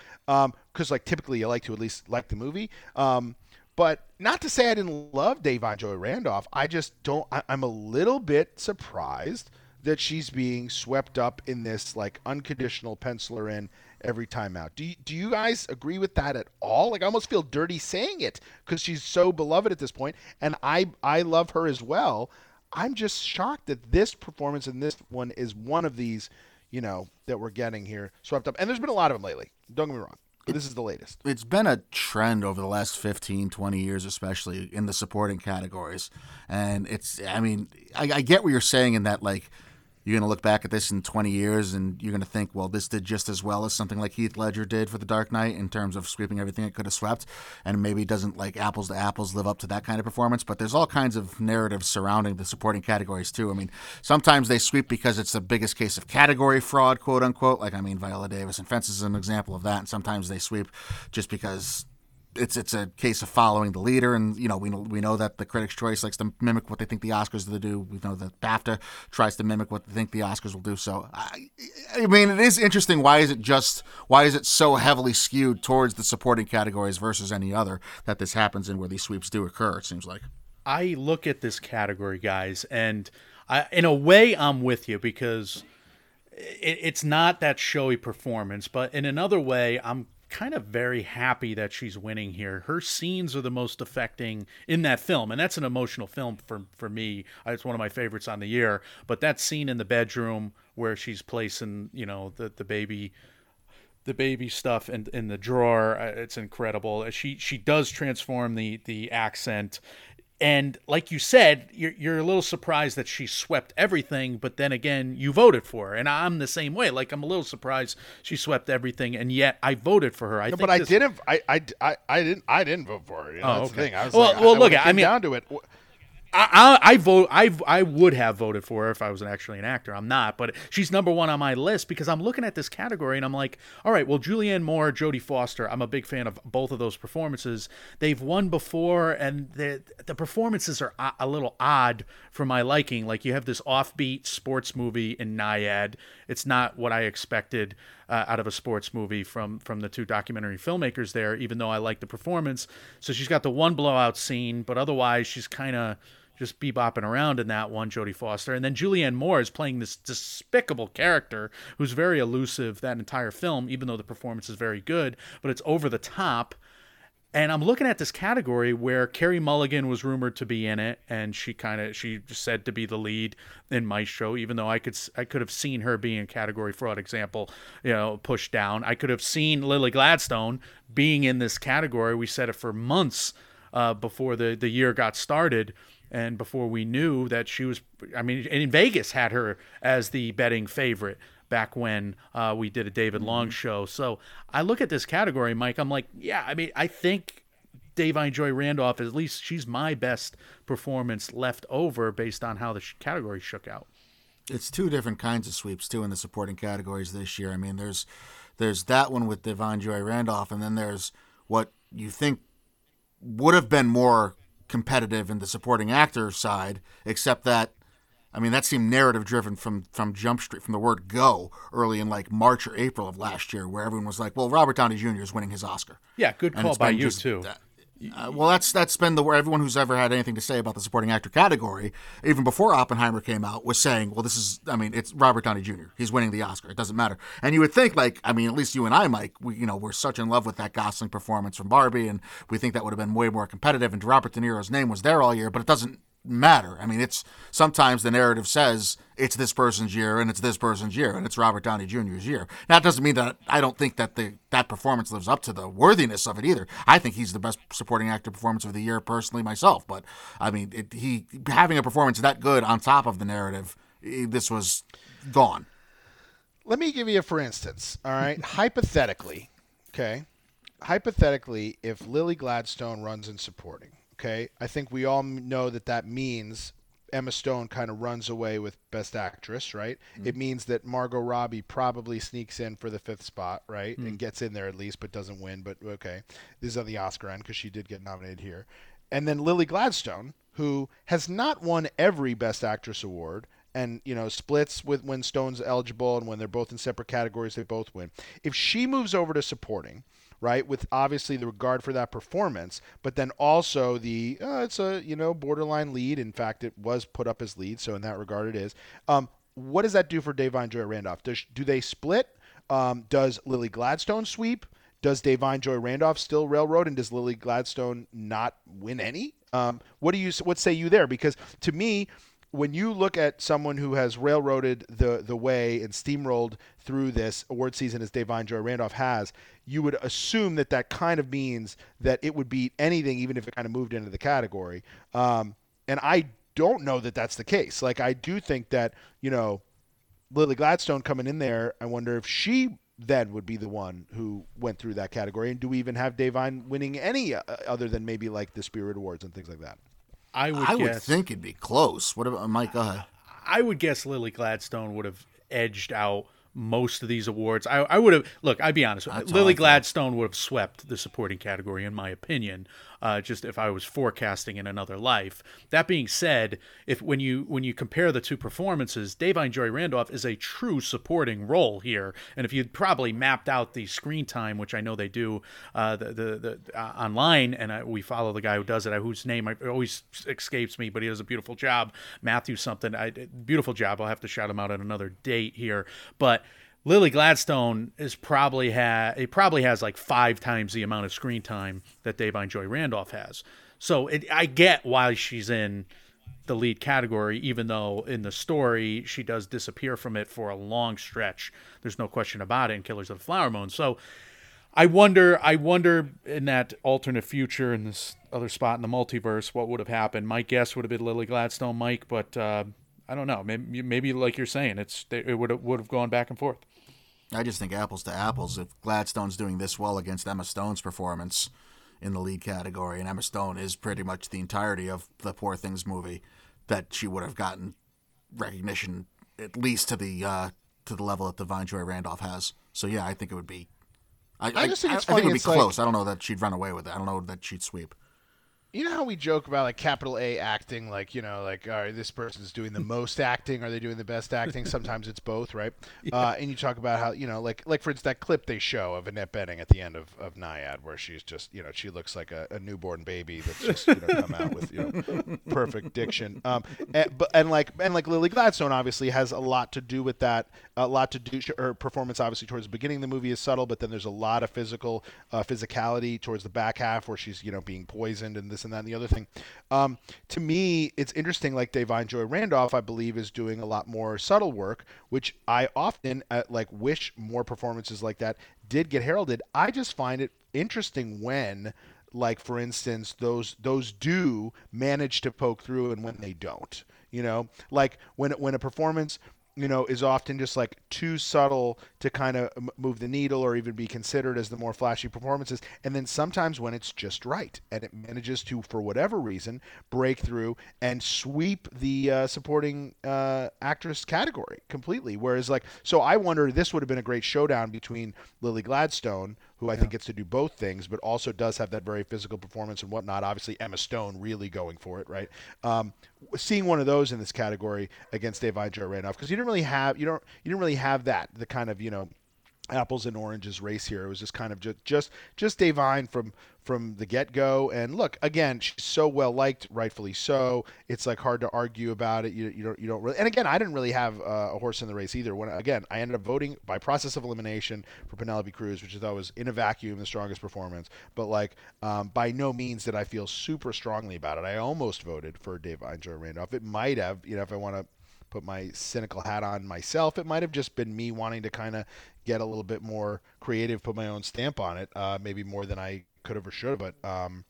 [SPEAKER 3] Because like typically you like to at least like the movie. Um, but not to say I didn't love Davon Joy Randolph. I just don't. I, I'm a little bit surprised that she's being swept up in this like unconditional penciler in every time out. Do you, do you guys agree with that at all? Like I almost feel dirty saying it because she's so beloved at this point, and I I love her as well. I'm just shocked that this performance in this one is one of these, you know, that we're getting here swept up. And there's been a lot of them lately. Don't get me wrong. But this is the latest.
[SPEAKER 1] it's been a trend over the last 15 20 years especially in the supporting categories and it's i mean i, I get what you're saying in that like you're going to look back at this in 20 years and you're going to think well this did just as well as something like heath ledger did for the dark knight in terms of sweeping everything it could have swept. And maybe it doesn't like apples to apples live up to that kind of performance but there's all kinds of narratives surrounding the supporting categories too. I mean sometimes they sweep because it's the biggest case of category fraud quote unquote. Like i mean viola davis and fences is an example of that. And sometimes they sweep just because it's it's a case of following the leader, and you know we know we know that the Critics' Choice likes to mimic what they think the Oscars will do. We know that BAFTA tries to mimic what they think the Oscars will do. So I, I mean, it is interesting. Why is it just why is it so heavily skewed towards the supporting categories versus any other that this happens in where these sweeps do occur? It seems like.
[SPEAKER 2] I look at this category, guys, and I, in a way, I'm with you because it, it's not that showy performance, but in another way, I'm kind of very happy that she's winning here. Her scenes are the most affecting in that film, and that's an emotional film for for me. It's one of my favorites on the year. But that scene in the bedroom where she's placing, you know, the the baby the baby stuff in in the drawer. uh, It's incredible. She she does transform the the accent. And like you said, you're, you're a little surprised that she swept everything, but then again, you voted for her, and I'm the same way. Like I'm a little surprised she swept everything, and yet I voted for her. I
[SPEAKER 3] No,
[SPEAKER 2] think
[SPEAKER 3] but I
[SPEAKER 2] this-
[SPEAKER 3] didn't. I, I, I, I didn't. I didn't vote for her. You know,
[SPEAKER 2] Oh,
[SPEAKER 3] that's the
[SPEAKER 2] okay.
[SPEAKER 3] thing. I was
[SPEAKER 2] Well-
[SPEAKER 3] like,
[SPEAKER 2] well,
[SPEAKER 3] I,
[SPEAKER 2] look,
[SPEAKER 3] when
[SPEAKER 2] I mean-
[SPEAKER 3] down to it.
[SPEAKER 2] I, I, vote. I, I would have voted for her if I was actually an actor. I'm not, but she's number one on my list because I'm looking at this category and I'm like, all right, well, Julianne Moore, Jodie Foster. I'm a big fan of both of those performances. They've won before, and the the performances are a, a little odd for my liking. Like you have this offbeat sports movie in Nyad. It's not what I expected uh, out of a sports movie from from the two documentary filmmakers there. Even though I like the performance, so she's got the one blowout scene, but otherwise she's kind of just bebopping around in that one, Jodie Foster. And then Julianne Moore is playing this despicable character who's very elusive that entire film, even though the performance is very good, but it's over the top. And I'm looking at this category where Carey Mulligan was rumored to be in it, and she kind of she said to be the lead in my show. even though I could I could have seen her being a category fraud example, you know, pushed down. I could have seen Lily Gladstone being in this category. We said it for months uh, before the the year got started, and before we knew that she was. I mean, in Vegas had her as the betting favorite back when uh, we did a David Long show. So I look at this category, Mike. I'm like, yeah. I mean, I think Da'Vine Joy Randolph, at least she's my best performance left over based on how the sh- category shook out.
[SPEAKER 1] it's two different kinds of sweeps too in the supporting categories this year. I mean, there's there's that one with Devon Joy Randolph, and then there's what you think would have been more competitive in the supporting actor side, except that I mean that seemed narrative driven from from Jump Street from the word go early in like March or April of last year, where everyone was like, "Well, Robert Downey Jr. is winning his Oscar."
[SPEAKER 2] Yeah, good call by you
[SPEAKER 1] just-
[SPEAKER 2] too.
[SPEAKER 1] Uh, well, that's that's been the where everyone who's ever had anything to say about the supporting actor category, even before Oppenheimer came out, was saying, "Well, this is, I mean, it's Robert Downey Jr. He's winning the Oscar. It doesn't matter." And you would think, like, I mean, at least you and I, Mike, we, you know, we're such in love with that Gosling performance from Barbie, and we think that would have been way more competitive. And Robert De Niro's name was there all year, but it doesn't matter. I mean, it's sometimes the narrative says it's this person's year and it's this person's year and it's Robert Downey Jr.'s year. Now, it doesn't mean that I don't think that the that performance lives up to the worthiness of it either. I think he's the best supporting actor performance of the year personally myself. But I mean, it, he having a performance that good on top of the narrative, eh, this was gone.
[SPEAKER 3] Let me give you a for instance. All right, hypothetically, okay, hypothetically, if Lily Gladstone runs in supporting, okay, I think we all know that that means Emma Stone kind of runs away with Best Actress, right? Mm-hmm. It means that Margot Robbie probably sneaks in for the fifth spot, right, and mm-hmm. gets in there at least, but doesn't win. But okay, this is on the Oscar end because she did get nominated here, and then Lily Gladstone, who has not won every Best Actress award and you know splits with when Stone's eligible and when they're both in separate categories they both win. If she moves over to supporting, right, with obviously the regard for that performance, but then also the uh, it's a you know borderline lead. In fact, it was put up as lead, so in that regard it is. Um, what does that do for Da'Vine Joy Randolph? Does do they split? Um, does Lily Gladstone sweep? Does Da'Vine Joy Randolph still railroad, and does Lily Gladstone not win any? Um, what do you what say you there? Because to me, when you look at someone who has railroaded the the way and steamrolled through this award season as Da'Vine Joy Randolph has, you would assume that that kind of means that it would beat anything, even if it kind of moved into the category. Um, and I don't know that that's the case. Like I do think that you know Lily Gladstone coming in there, I wonder if she then would be the one who went through that category. And do we even have Da'Vine winning any uh, other than maybe like the Spirit Awards and things like that?
[SPEAKER 2] I would
[SPEAKER 1] I would think it'd be close. What about Mike? Go ahead.
[SPEAKER 2] I would guess Lily Gladstone would have edged out most of these awards. I, I would have look. I'd be honest.
[SPEAKER 1] That's
[SPEAKER 2] Lily. Gladstone would have swept the supporting category, in my opinion. Uh, just if I was forecasting in another life. That being said, if when you when you compare the two performances, Da'Vine Joy Randolph is a true supporting role here. And if you'd probably mapped out the screen time, which I know they do uh, the the, the uh, online, and I, we follow the guy who does it, uh, whose name I, always escapes me, but he does a beautiful job. Matthew something, I, beautiful job. I'll have to shout him out at another date here, but. Lily Gladstone is probably ha it probably has like five times the amount of screen time that Da'Vine Joy Randolph has. So it, I get why she's in the lead category, even though in the story she does disappear from it for a long stretch. There's no question about it in Killers of the Flower Moon. So I wonder. I wonder in that alternate future in this other spot in the multiverse, what would have happened? My guess would have been Lily Gladstone, Mike, but uh, I don't know. Maybe, maybe like you're saying, it's it would have, would have gone back and forth.
[SPEAKER 1] I just think apples to apples. If Gladstone's doing this well against Emma Stone's performance in the lead category, and Emma Stone is pretty much the entirety of the Poor Things movie, that she would have gotten recognition at least to the uh, to the level that Da'Vine Joy Randolph has. So yeah, I think it would be. I,
[SPEAKER 3] I just think it's
[SPEAKER 1] I think it would be
[SPEAKER 3] it's like-
[SPEAKER 1] close. I don't know that she'd run away with it. I don't know that she'd sweep.
[SPEAKER 3] You know how we joke about like capital A acting, like you know, like all right, this person's doing the most acting, are they doing the best acting? Sometimes it's both, right? Uh, and you talk about how you know, like like for instance, that clip they show of Annette Bening at the end of, of Nyad, where she's just you know she looks like a, a newborn baby that's just you know come out with you know perfect diction. Um, and, but and like and like Lily Gladstone obviously has a lot to do with that. A lot to do. Her performance obviously towards the beginning of the movie is subtle, but then there's a lot of physical uh, physicality towards the back half where she's you know being poisoned and this and that and the other thing. Um, to me, it's interesting. Like Da'Vine Joy Randolph, I believe, is doing a lot more subtle work, which I often uh, like wish more performances like that did get heralded. I just find it interesting when like for instance those those do manage to poke through and when they don't you know like when when a performance you know is often just like too subtle to kind of move the needle or even be considered as the more flashy performances. And then sometimes when it's just right and it manages to for whatever reason break through and sweep the uh, supporting uh, actress category completely. Whereas like so i wonder this would have been a great showdown between lily gladstone who I think gets to do both things, but also does have that very physical performance and whatnot. Obviously, Emma Stone really going for it, right? Um, seeing one of those in this category against Da'Vine Joy Randolph because you didn't really have you don't you didn't really have that the kind of you know apples and oranges race here. It was just kind of just just just Da'Vine from from the get go. And look, again, she's so well liked, rightfully so. It's like hard to argue about it. You, you don't you don't really. And again, I didn't really have uh, a horse in the race either. When again, I ended up voting by process of elimination for Penelope Cruz, which I thought was in a vacuum the strongest performance. But like, um, by no means did I feel super strongly about it. I almost voted for Da'Vine Joy Randolph. It might have, you know, if I want to put my cynical hat on myself, it might have just been me wanting to kind of get a little bit more creative, put my own stamp on it, uh, maybe more than I could have or should have. But um,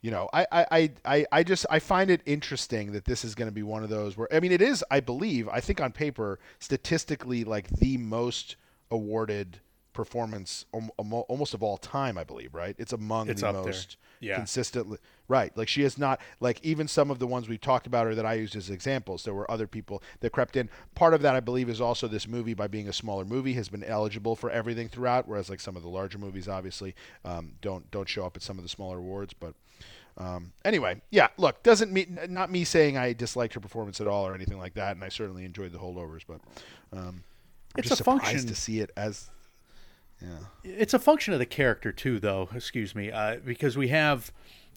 [SPEAKER 3] you know, I, I, I- I, just I find it interesting that this is going to be one of those where I mean, it is, I believe, I think on paper, statistically, like the most awarded performance almo- almo- almost of all time. I believe, right? It's among
[SPEAKER 2] It's
[SPEAKER 3] the most
[SPEAKER 2] Yeah.
[SPEAKER 3] consistently right like she is not like even some of the ones we've talked about or that i used as examples there were other people that crept in part of that i believe is also this movie by being a smaller movie has been eligible for everything throughout whereas like some of the larger movies obviously um, don't don't show up at some of the smaller awards but um, anyway yeah look doesn't mean not me saying i disliked her performance at all or anything like that and i certainly enjoyed the holdovers but um, I'm
[SPEAKER 2] It's
[SPEAKER 3] just
[SPEAKER 2] a
[SPEAKER 3] surprised
[SPEAKER 2] function.
[SPEAKER 3] to see it as yeah.
[SPEAKER 2] It's a function of the character too though. Excuse me. Uh, because we have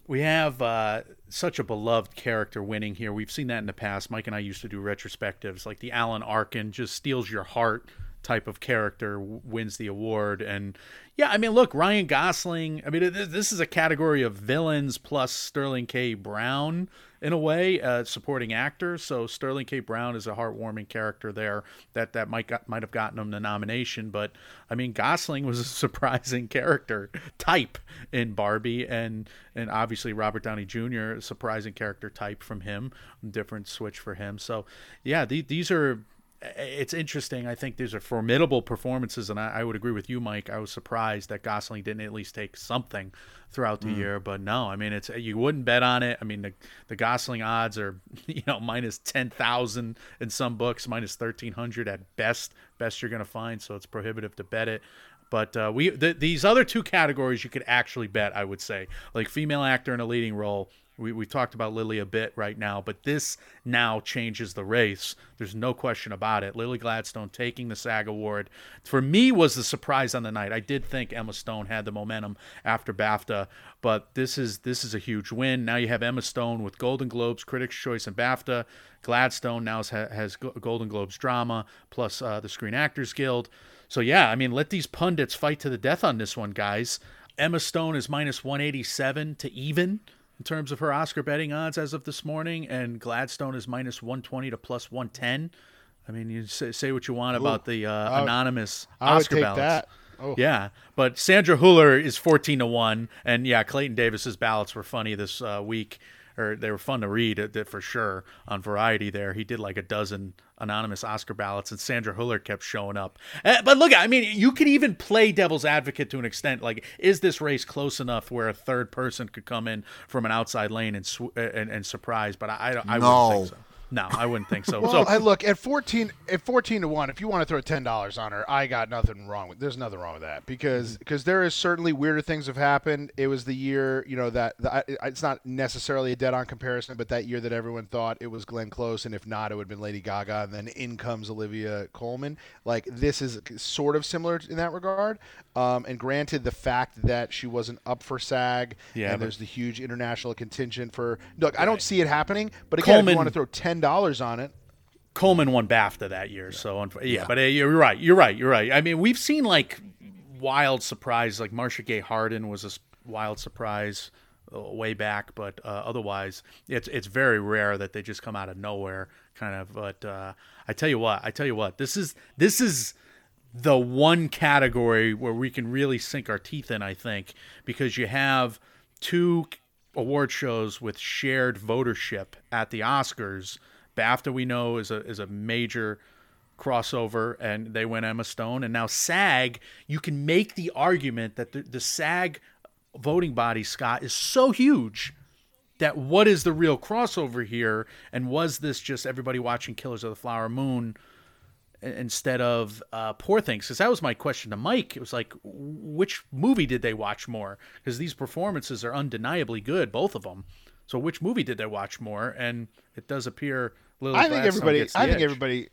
[SPEAKER 2] we have uh, such a beloved character winning here. We've seen that in the past. Mike and i used to do retrospectives. Like the alan arkin just steals your heart type of character wins the award. And yeah i mean look ryan gosling i mean th- this is a category of villains plus sterling k. Brown in a way uh, supporting actor. So sterling k. Brown is a heartwarming character there that that might got, might have gotten him the nomination. But i mean gosling was a surprising character type in barbie. And and obviously robert downey jr a surprising character type from him different switch for him. So yeah the, these are it's interesting. I think these are formidable performances, and I, I would agree with you, Mike. I was surprised that Gosling didn't at least take something throughout the year, but no, I mean, it's you wouldn't bet on it. I mean, the the Gosling odds are you know minus ten thousand in some books, minus thirteen hundred at best. Best you're gonna find, so it's prohibitive to bet it. But uh, we th- these other two categories you could actually bet. I would say, like female actor in a leading role. We, we talked about Lily a bit right now, but this now changes the race. There's no question about it. Lily Gladstone taking the SAG award for me was the surprise on the night. I did think Emma Stone had the momentum after BAFTA, but this is this is a huge win. Now you have Emma Stone with Golden Globes, Critics' Choice, and BAFTA. Gladstone now has, has Golden Globes drama plus uh, the Screen Actors Guild. So yeah, I mean, let these pundits fight to the death on this one, guys. Emma Stone is minus 187 to even in terms of her Oscar betting odds as of this morning, and Gladstone is minus 120 to plus 110. I mean, you say, say what you want about the uh, anonymous
[SPEAKER 3] would
[SPEAKER 2] Oscar ballots.
[SPEAKER 3] that. Oh.
[SPEAKER 2] Yeah, but Sandra Huller is fourteen to one, and yeah, Clayton Davis's ballots were funny this uh, week, or they were fun to read uh, for sure on Variety. There, he did like a dozen anonymous Oscar ballots, and Sandra Huller kept showing up. Uh, but look, I mean, you could even play devil's advocate to an extent. Like, is this race close enough where a third person could come in from an outside lane and sw- uh, and, and surprise? But I, I, I
[SPEAKER 1] No.
[SPEAKER 2] wouldn't think so. No, I wouldn't think so.
[SPEAKER 3] Well,
[SPEAKER 2] so
[SPEAKER 3] I look at fourteen at fourteen to one. If you want to throw ten dollars on her, I got nothing wrong with. There's nothing wrong with that because because there is certainly weirder things have happened. It was the year you know that the, I- it's not necessarily a dead on comparison, but that year that everyone thought it was Glenn Close, and if not, it would have been Lady Gaga, and then in comes Olivia Colman. Like this is sort of similar in that regard. Um, and granted, the fact that she wasn't up for SAG,
[SPEAKER 2] Yeah,
[SPEAKER 3] and
[SPEAKER 2] but-
[SPEAKER 3] there's the huge international contingent for look, I don't see it happening. But again, if
[SPEAKER 2] Colman-
[SPEAKER 3] you want to throw ten dollars on it.
[SPEAKER 2] Colman won BAFTA that year, so unf- yeah, But uh, you're right. You're right. You're right. I mean, we've seen like wild surprises, like Marcia Gay Harden was a wild surprise uh, way back, but uh, otherwise, it's it's very rare that they just come out of nowhere, kind of. But uh, I tell you what, I tell you what, this is this is the one category where we can really sink our teeth in, I think, because you have two award shows with shared votership at the Oscars. BAFTA we know is a is a major crossover and they win Emma Stone and now SAG you can make the argument that the, the SAG voting body Scott is so huge that what is the real crossover here and was this just everybody watching Killers of the Flower Moon instead of uh, Poor Things? Because that was my question to Mike. It was like, which movie did they watch more? Because these performances are undeniably good, both of them. So which movie did they watch more? And it does appear Lily
[SPEAKER 3] I think everybody. I think
[SPEAKER 2] edge.
[SPEAKER 3] everybody.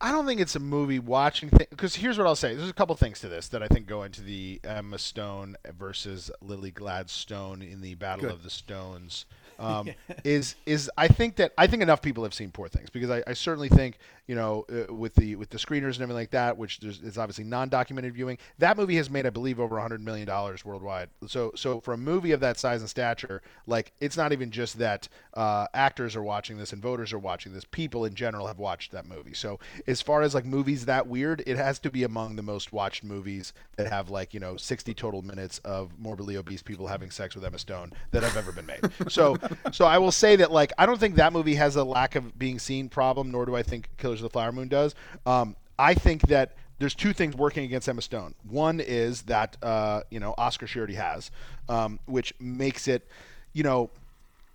[SPEAKER 3] I don't think it's a movie watching thing because here's what I'll say. There's a couple things to this that I think go into the Emma Stone versus Lily Gladstone in the Battle of the Stones. Um, is is I think that I think enough people have seen Poor Things because I, I certainly think you know uh, with the with the screeners and everything like that, which there's, is obviously non-documented viewing. That movie has made I believe over 100 million dollars worldwide. So so for a movie of that size and stature, like it's not even just that uh, actors are watching this and voters are watching this. People in general have watched that movie. So as far as like movies that weird, it has to be among the most watched movies that have like you know 60 total minutes of morbidly obese people having sex with Emma Stone that have ever been made. So so I will say that like I don't think that movie has a lack of being seen problem, nor do I think Killers of the Flower Moon does. Um, I think that there's two things working against Emma Stone. One is that uh, you know Oscar she already has, um, which makes it, you know,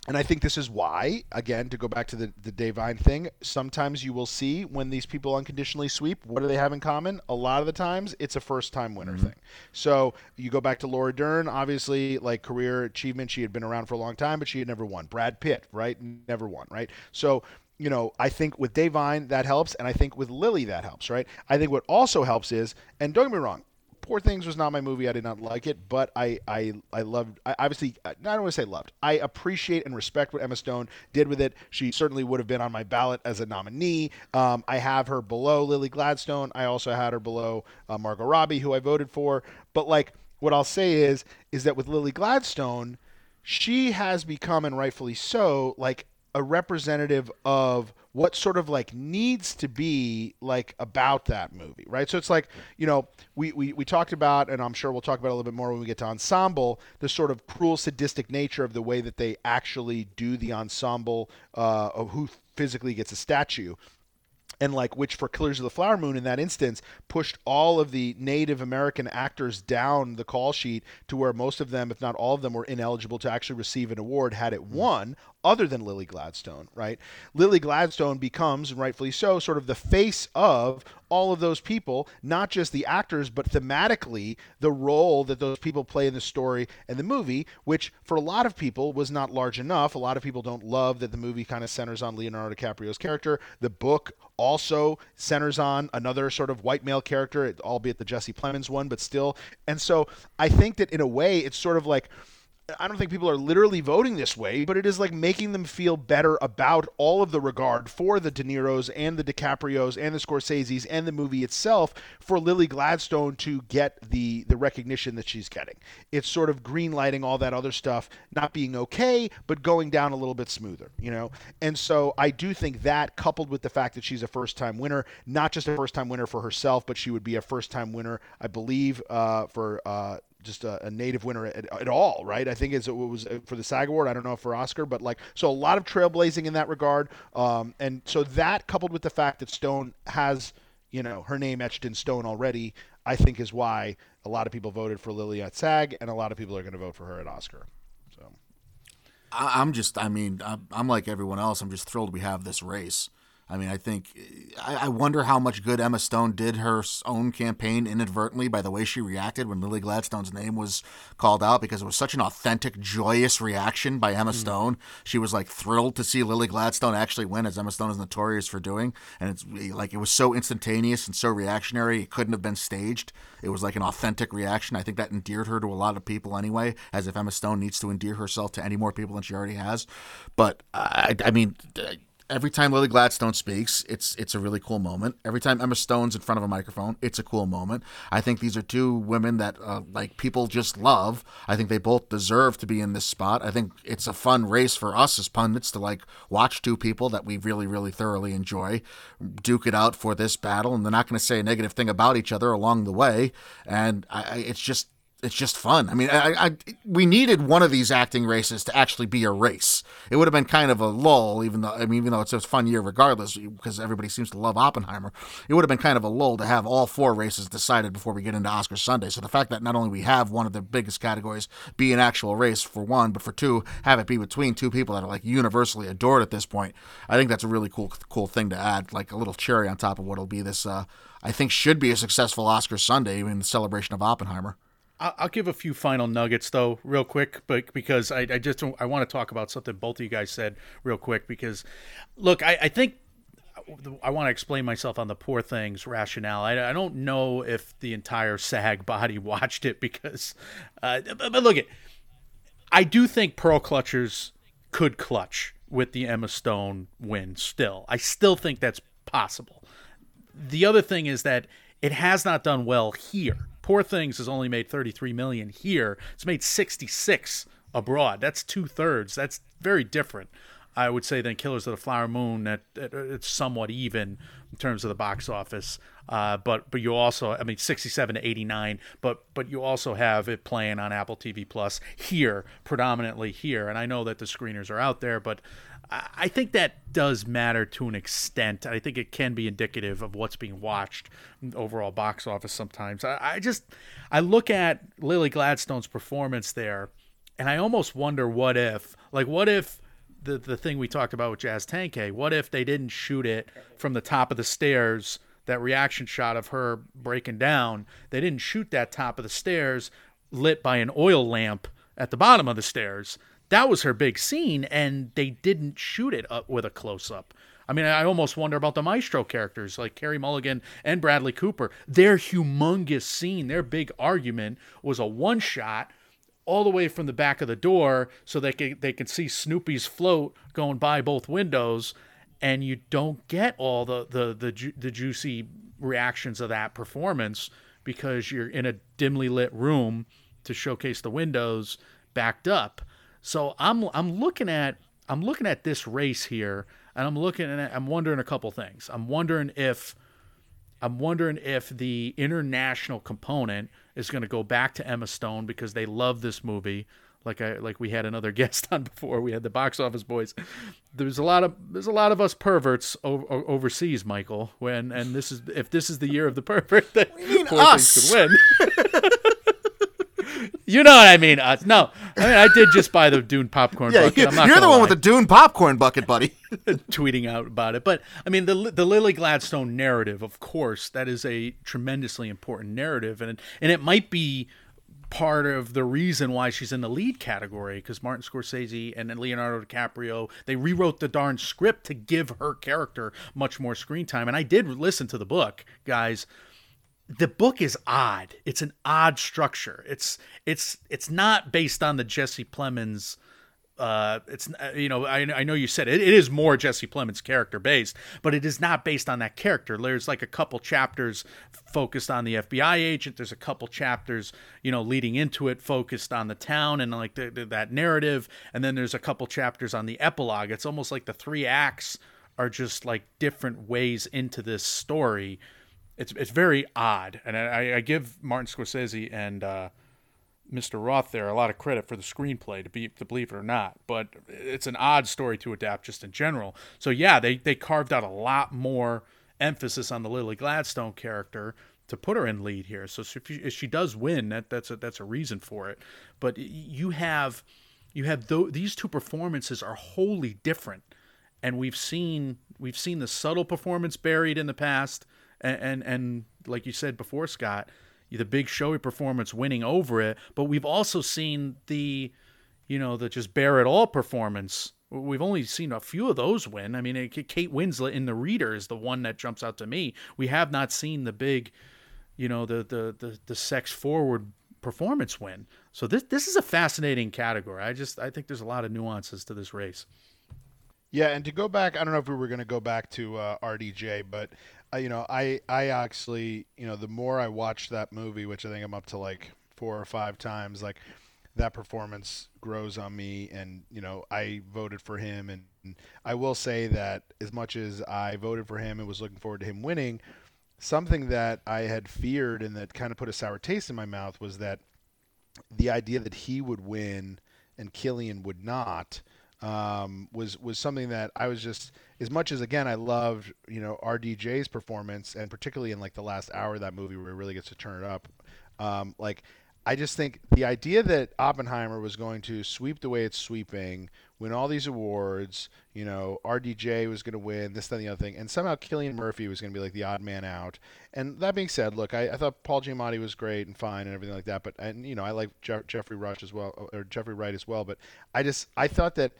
[SPEAKER 3] and I think this is why, again, to go back to the, the Da'Vine thing, sometimes you will see when these people unconditionally sweep, what do they have in common? A lot of the times, it's a first time winner mm-hmm. thing. So you go back to Laura Dern, obviously, like career achievement, she had been around for a long time, but she had never won. Brad Pitt, right? Never won, right? So, you know, I think with Da'Vine, that helps. And I think with Lily, that helps, right? I think what also helps is, and don't get me wrong, Poor Things was not my movie. I did not like it, but I I I loved. I obviously I don't want to say loved. I appreciate and respect what Emma Stone did with it. She certainly would have been on my ballot as a nominee. Um, I have her below Lily Gladstone. I also had her below uh, Margot Robbie, who I voted for. But like, what I'll say is is that with Lily Gladstone, she has become and rightfully so like a representative of what sort of like needs to be like about that movie right? So it's like you know we, we we talked about and i'm sure we'll talk about a little bit more when we get to ensemble the sort of cruel sadistic nature of the way that they actually do the ensemble uh, of who physically gets a statue. And like which for Killers of the Flower Moon in that instance pushed all of the Native American actors down the call sheet to where most of them, if not all of them, were ineligible to actually receive an award had it won, other than Lily Gladstone, right? Lily Gladstone becomes, and rightfully so, sort of the face of all of those people, not just the actors, but thematically the role that those people play in the story and the movie, which for a lot of people was not large enough. A lot of people don't love that the movie kind of centers on Leonardo DiCaprio's character. The book also centers on another sort of white male character, albeit the Jesse Plemons one, but still. And so I think that in a way, it's sort of like I don't think people are literally voting this way, but it is like making them feel better about all of the regard for the De Niro's and the DiCaprios and the Scorsese's and the movie itself for Lily Gladstone to get the the recognition that she's getting. It's sort of green lighting all that other stuff not being okay, but going down a little bit smoother, you know. And so I do think that coupled with the fact that she's a first time winner, not just a first time winner for herself, but she would be a first time winner, I believe, uh, for. Uh, just a, a native winner at, at all, right? I think it was uh, for the SAG Award. I don't know if for Oscar, but like so a lot of trailblazing in that regard. Um, and so that coupled with the fact that Stone has you know her name etched in stone already, I think is why a lot of people voted for Lily at SAG, and a lot of people are going to vote for her at Oscar. So
[SPEAKER 1] I, I'm just, I mean, I'm, I'm like everyone else. I'm just thrilled we have this race. I mean, I think, I, I wonder how much good Emma Stone did her own campaign inadvertently by the way she reacted when Lily Gladstone's name was called out because it was such an authentic, joyous reaction by Emma mm. Stone. She was like thrilled to see Lily Gladstone actually win, as Emma Stone is notorious for doing. And it's eh, like, it was so instantaneous and so reactionary, it couldn't have been staged. It was like an authentic reaction. I think that endeared her to a lot of people anyway, as if Emma Stone needs to endear herself to any more people than she already has. But I, I mean, every time Lily Gladstone speaks, it's it's a really cool moment. Every time Emma Stone's in front of a microphone, it's a cool moment. I think these are two women that uh, like people just love. I think they both deserve to be in this spot. I think it's a fun race for us as pundits to like watch two people that we really really thoroughly enjoy duke it out for this battle, and they're not going to say a negative thing about each other along the way. And I, it's just it's just fun. I mean, I, I we needed one of these acting races to actually be a race. It would have been kind of a lull, even though I mean, even though it's a fun year regardless, because everybody seems to love Oppenheimer. It would have been kind of a lull to have all four races decided before we get into Oscar Sunday. So the fact that not only we have one of the biggest categories be an actual race for one, but for two, have it be between two people that are like universally adored at this point, I think that's a really cool cool thing to add, like a little cherry on top of what'll be this. Uh, I think should be a successful Oscar Sunday in the celebration of Oppenheimer.
[SPEAKER 2] I'll give a few final nuggets though, real quick, but because I, I just I want to talk about something both of you guys said real quick. Because, look, I, I think I want to explain myself on the poor things rationale. I, I don't know if the entire SAG body watched it because, uh, but, but look at, I do think Pearl Clutchers could clutch with the Emma Stone win. Still, I still think that's possible. The other thing is that it has not done well here. Poor Things has only made 33 million here. It's made 66 abroad. That's two thirds. That's very different, I would say, than Killers of the Flower Moon. That it's somewhat even in terms of the box office. Uh, but but you also, I mean, 67 to 89. But but you also have it playing on Apple TV Plus here, predominantly here. And I know that the screeners are out there, but I think that does matter to an extent. I think it can be indicative of what's being watched overall box office sometimes. I, I just I look at Lily Gladstone's performance there, and I almost wonder what if, like, what if the the thing we talked about with Jazz Tangcay, what if they didn't shoot it from the top of the stairs? That reaction shot of her breaking down, they didn't shoot that top of the stairs lit by an oil lamp at the bottom of the stairs that was her big scene and they didn't shoot it up with a close up. I mean, I almost wonder about the Maestro characters like Carey Mulligan and Bradley Cooper. Their humongous scene, their big argument was a one shot all the way from the back of the door so they could, they can see Snoopy's float going by both windows and you don't get all the the the, ju- the juicy reactions of that performance because you're in a dimly lit room to showcase the windows backed up. So I'm I'm looking at I'm looking at this race here, and I'm looking at I'm wondering a couple things. I'm wondering if I'm wondering if the international component is going to go back to Emma Stone because they love this movie. Like I like we had another guest on before. We had the box office boys. There's a lot of there's a lot of us perverts o- overseas, Michael. When and this is if this is the year of the pervert, that poor
[SPEAKER 1] us?
[SPEAKER 2] things could win. you know what I mean? Us. No, I mean I did just buy the Dune popcorn
[SPEAKER 1] Yeah,
[SPEAKER 2] bucket.
[SPEAKER 1] you, you're the one
[SPEAKER 2] lie
[SPEAKER 1] with the Dune popcorn bucket, buddy.
[SPEAKER 2] tweeting out about it. But I mean, the the Lily Gladstone narrative, of course, that is a tremendously important narrative, and and it might be part of the reason why she's in the lead category because Martin Scorsese and then Leonardo DiCaprio they rewrote the darn script to give her character much more screen time. And I did listen to the book, guys. The book is odd. It's an odd structure. It's it's it's not based on the Jesse Plemons. Uh, it's uh, you know I, I know you said it, it is more Jesse Plemons character based, but it is not based on that character. There's like a couple chapters focused on the FBI agent. There's a couple chapters you know leading into it focused on the town and like the, the, that narrative, and then there's a couple chapters on the epilogue. It's almost like the three acts are just like different ways into this story it's it's very odd, and I, I give Martin Scorsese and uh, Mr. Roth there a lot of credit for the screenplay, to be to believe it or not. But it's an odd story to adapt just in general. So yeah, they they carved out a lot more emphasis on the Lily Gladstone character to put her in lead here. So if she, does win, that that's a that's a reason for it. But you have you have th- these two performances are wholly different, and we've seen we've seen the subtle performance buried in the past and, and and like you said before, Scott, the big showy performance winning over it. But we've also seen the, you know, the just bear it all performance. We've only seen a few of those win. I mean, Kate Winslet in The Reader is the one that jumps out to me. We have not seen the big, you know, the the the, the sex forward performance win. So this this is a fascinating category. I just I think there's a lot of nuances to this race.
[SPEAKER 3] Yeah, and to go back, I don't know if we were going to go back to uh, RDJ, but uh, you know, I I actually, you know, the more I watch that movie, which I think I'm up to like four or five times, like that performance grows on me, and you know, I voted for him, and, and I will say that as much as I voted for him and was looking forward to him winning, something that I had feared and that kind of put a sour taste in my mouth was that the idea that he would win and Cillian would not um, was was something that I was just as much as again I loved you know RDJ's performance and particularly in like the last hour of that movie where he really gets to turn it up. Um, like I just think the idea that Oppenheimer was going to sweep the way it's sweeping, win all these awards, you know, RDJ was going to win this, and the other thing, and somehow Cillian Murphy was going to be like the odd man out. And that being said, look, I, I thought Paul Giamatti was great and fine and everything like that, but and you know, I like Je- Geoffrey Rush as well or Jeffrey Wright as well, but I just I thought that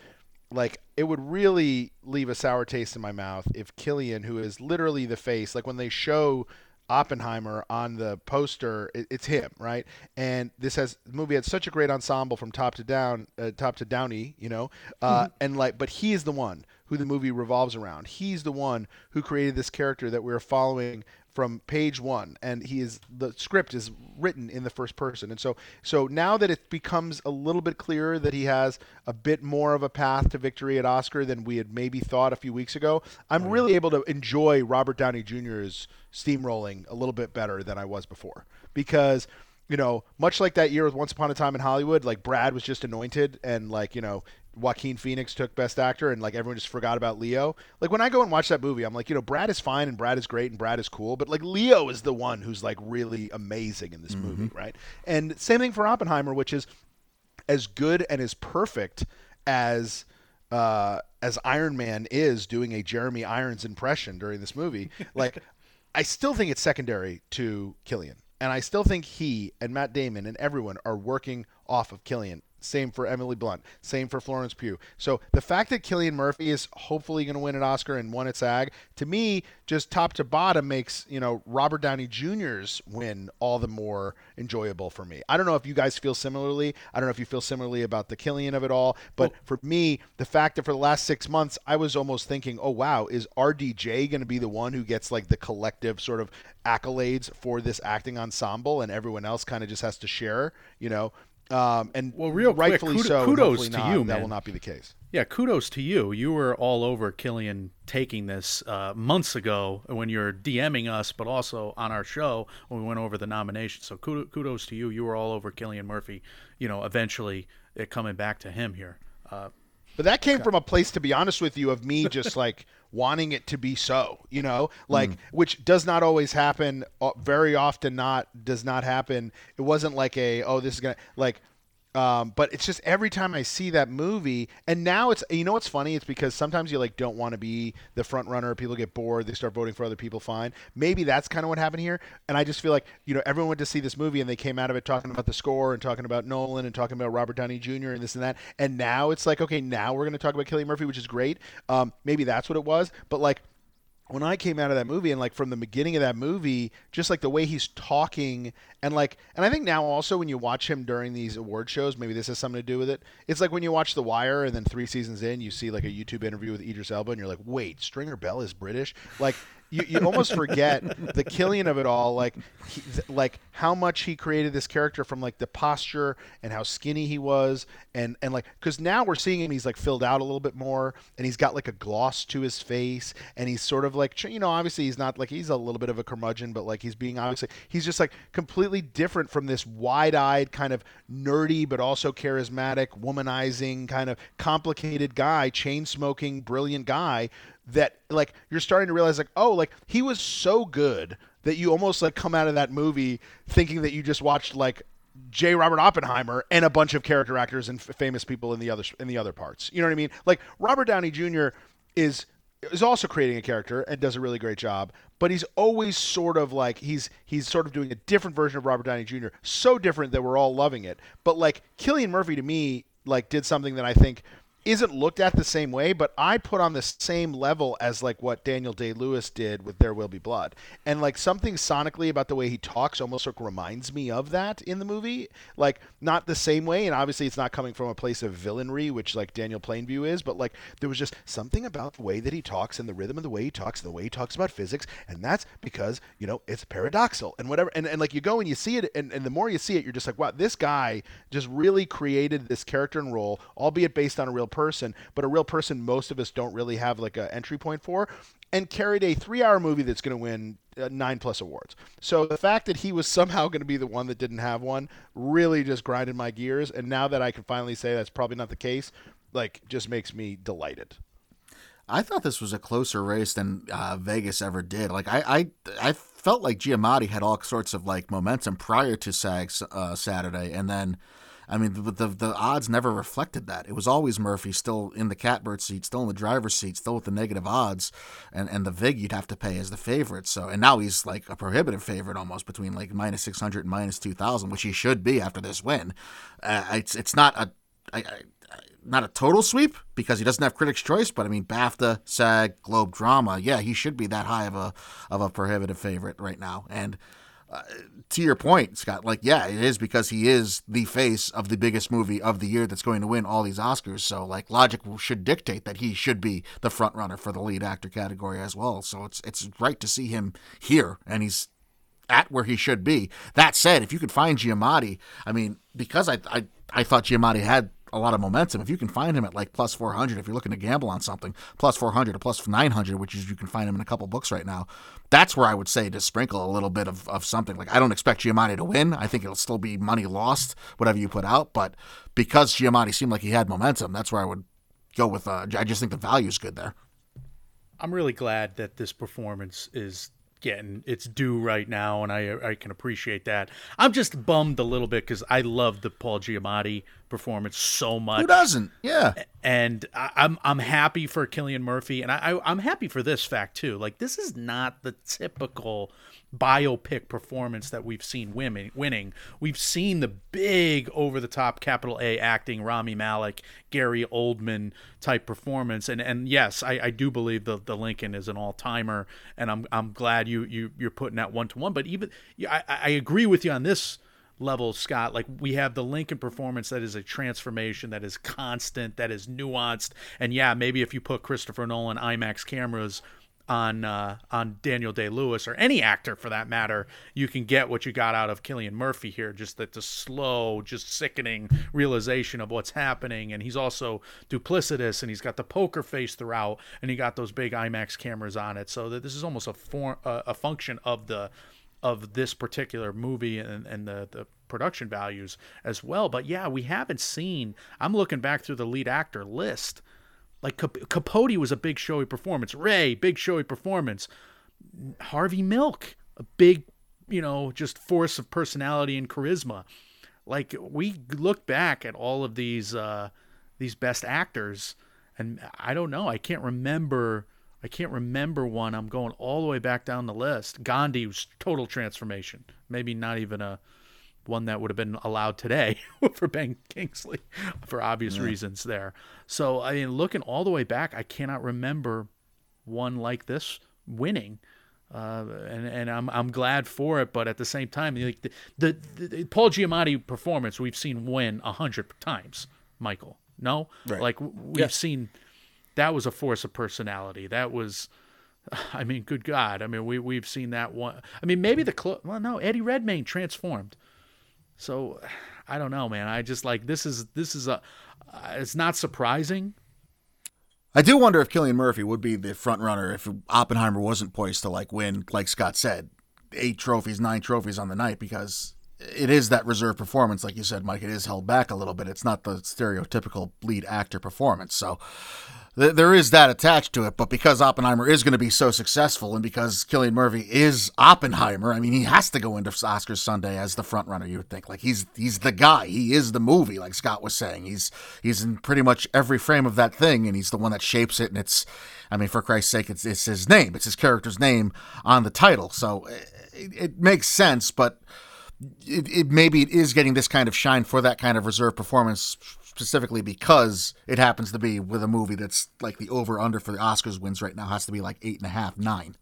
[SPEAKER 3] like it would really leave a sour taste in my mouth if Cillian, who is literally the face, like when they show Oppenheimer on the poster, it, it's him, right? And this has the movie had such a great ensemble from top to down, uh, top to downy, you know, uh, and like, but he is the one who the movie revolves around. He's the one who created this character that we're following from page one, and he is the script is written in the first person, and so so now that it becomes a little bit clearer that he has a bit more of a path to victory at Oscar than we had maybe thought a few weeks ago, I'm really able to enjoy Robert Downey Jr.'s steamrolling a little bit better than I was before because you know, much like that year with Once Upon a Time in Hollywood, like Brad was just anointed and like, you know, Joaquin Phoenix took Best Actor, and like everyone just forgot about Leo. Like when I go and watch that movie, I'm like, you know, Brad is fine and Brad is great and Brad is cool, but like Leo is the one who's like really amazing in this movie, right? And same thing for Oppenheimer, which is as good and as perfect as uh, as Iron Man is doing a Jeremy Irons impression during this movie. Like, I still think it's secondary to Cillian. And I still think he and Matt Damon and everyone are working off of Cillian. Same for Emily Blunt. Same for Florence Pugh. So the fact that Cillian Murphy is hopefully going to win an Oscar and won at SAG, to me, just top to bottom makes you know Robert Downey Jr.'s win all the more enjoyable for me. I don't know if you guys feel similarly. I don't know if you feel similarly about the Cillian of it all. But for me, the fact that for the last six months, I was almost thinking, oh wow, is RDJ going to be the one who gets like the collective sort of accolades for this acting ensemble, and everyone else kind of just has to share, you know? Um, and
[SPEAKER 2] Well, real quick,
[SPEAKER 3] rightfully so.
[SPEAKER 2] kudos to
[SPEAKER 3] not,
[SPEAKER 2] you,
[SPEAKER 3] That will not be the case.
[SPEAKER 2] Yeah, kudos to you. You were all over Cillian taking this uh, months ago when you're DMing us, but also on our show when we went over the nomination. So kudos to you. You were all over Cillian Murphy. You know, eventually it coming back to him here. Uh,
[SPEAKER 3] But that came from a place, to be honest with you, of me just like wanting it to be so, you know, like which does not always happen. uh, Very often, not does not happen. It wasn't like a oh, this is gonna like. Um, but it's just every time I see that movie, and now it's you know what's funny? It's because sometimes you like don't want to be the front runner. People get bored. They start voting for other people. Fine. Maybe that's kind of what happened here. And I just feel like you know everyone went to see this movie and they came out of it talking about the score and talking about Nolan and talking about Robert Downey Jr. and this and that. And now it's like okay, now we're going to talk about Kelly Murphy, which is great. Um, maybe that's what it was. But like when I came out of that movie and like from the beginning of that movie, just like the way he's talking and like and I think now also when you watch him during these award shows, maybe this has something to do with it. It's like when you watch The Wire and then three seasons in, you see like a YouTube interview with Idris Elba and you're like, wait, Stringer Bell is British? Like you, you almost forget the killing of it all, like he, like how much he created this character from like the posture and how skinny he was, and and like because now we're seeing him, he's like filled out a little bit more, and he's got like a gloss to his face, and he's sort of like you know obviously he's not like he's a little bit of a curmudgeon, but like he's being obviously he's just like completely different from this wide-eyed kind of nerdy but also charismatic, womanizing kind of complicated guy, chain smoking, brilliant guy that like you're starting to realize like oh like he was so good that you almost like come out of that movie thinking that you just watched like J. Robert Oppenheimer and a bunch of character actors and f- famous people in the other in the other parts. You know what I mean? Like Robert Downey Jr. is is also creating a character and does a really great job, but he's always sort of like he's he's sort of doing a different version of Robert Downey Jr. So different that we're all loving it. But like Cillian Murphy to me like did something that I think isn't looked at the same way, but I put on the same level as like what Daniel Day Lewis did with There Will Be Blood. And like something sonically about the way he talks almost like reminds me of that in the movie. Like not the same way, and obviously it's not coming from a place of villainry, which like Daniel Plainview is, but like there was just something about the way that he talks and the rhythm of the way he talks, and the way he talks about physics, and that's because, you know, it's paradoxal and whatever and, and like you go and you see it and, and the more you see it, you're just like, wow, this guy just really created this character and role, albeit based on a real person, but a real person most of us don't really have like an entry point for, and carried a three-hour movie that's going to win uh, nine plus awards. So the fact that he was somehow going to be the one that didn't have one really just grinded my gears. And now that I can finally say that's probably not the case, like just makes me delighted.
[SPEAKER 1] I thought this was a closer race than uh, Vegas ever did. Like I, I, I felt like Giamatti had all sorts of like momentum prior to SAG uh, Saturday, and then, I mean, the, the the odds never reflected that. It was always Murphy still in the catbird seat, still in the driver's seat, still with the negative odds, and and the Vig you'd have to pay as the favorite. So and now he's like a prohibitive favorite almost between like minus six hundred and minus two thousand, which he should be after this win. Uh, it's it's not a. I, I, not a total sweep because he doesn't have Critics' Choice, but I mean BAFTA, SAG, Globe Drama. Yeah, he should be that high of a of a prohibitive favorite right now. And uh, to your point, Scott, like yeah, it is because he is the face of the biggest movie of the year that's going to win all these Oscars. So like logic should dictate that he should be the front runner for the lead actor category as well. So it's it's right to see him here, and he's at where he should be. That said, if you could find Giamatti, I mean, because I I, I thought Giamatti had a lot of momentum. If you can find him at like plus 400, if you're looking to gamble on something, plus 400 or plus 900, which is you can find him in a couple books right now, that's where I would say to sprinkle a little bit of, of something. Like, I don't expect Giamatti to win. I think it'll still be money lost, whatever you put out. But because Giamatti seemed like he had momentum, that's where I would go with. Uh, I just think the value is good there.
[SPEAKER 2] I'm really glad that this performance is getting its due right now, and I I can appreciate that. I'm just bummed a little bit because I love the Paul Giamatti performance so much.
[SPEAKER 1] Who doesn't? Yeah.
[SPEAKER 2] and I, I'm I'm happy for Cillian Murphy, and I, I I'm happy for this fact too. Like this is not the typical biopic performance that we've seen women winning. We've seen the big over the top capital A acting Rami Malek, Gary Oldman type performance. And and yes, I, I do believe the the Lincoln is an all timer, and I'm I'm glad you you you're putting that one to one. But even I I agree with you on this level, Scott. Like we have the Lincoln performance that is a transformation, that is constant, that is nuanced. And yeah, maybe if you put Christopher Nolan IMAX cameras on uh, on Daniel Day Lewis or any actor for that matter, you can get what you got out of Cillian Murphy here. Just that the slow, just sickening realization of what's happening, and he's also duplicitous, and he's got the poker face throughout, and he got those big IMAX cameras on it. So that this is almost a form, a, a function of the of this particular movie and, and the, the production values as well. But yeah, we haven't seen. I'm looking back through the lead actor list. Like Cap- Capote was a big showy performance. Ray, big showy performance. Harvey Milk, a big, you know, just force of personality and charisma. Like we look back at all of these uh, these best actors, and I don't know. I can't remember. I can't remember one. I'm going all the way back down the list. Gandhi was total transformation. Maybe not even a one that would have been allowed today for Ben Kingsley for obvious reasons there. So I mean, looking all the way back, I cannot remember one like this winning. Uh, and and I'm I'm glad for it, but at the same time, like the the, the Paul Giamatti performance, we've seen win a hundred times. Michael, no,
[SPEAKER 1] Right.
[SPEAKER 2] like we've seen that was a force of personality. That was, I mean, good God, I mean we we've seen that one. I mean maybe the clo- well no Eddie Redmayne transformed. So I don't know, man. I just like this is this is a uh, it's not surprising.
[SPEAKER 1] I do wonder if Cillian Murphy would be the front runner if Oppenheimer wasn't poised to like win, like Scott said, eight trophies, nine trophies on the night because it is that reserve performance, like you said, Mike. It is held back a little bit. It's not the stereotypical lead actor performance, so there is that attached to it. But because Oppenheimer is going to be so successful, and because Cillian Murphy is Oppenheimer, I mean, he has to go into Oscars Sunday as the front runner. You would think, like he's he's the guy. He is the movie, like Scott was saying. He's he's in pretty much every frame of that thing, and he's the one that shapes it. And it's, I mean, for Christ's sake, it's it's his name. It's his character's name on the title, so eh, it, it makes sense. But it, it maybe it is getting this kind of shine for that kind of reserve performance specifically because it happens to be with a movie that's like the over under for the Oscars wins right now has to be like eight and a half, nine.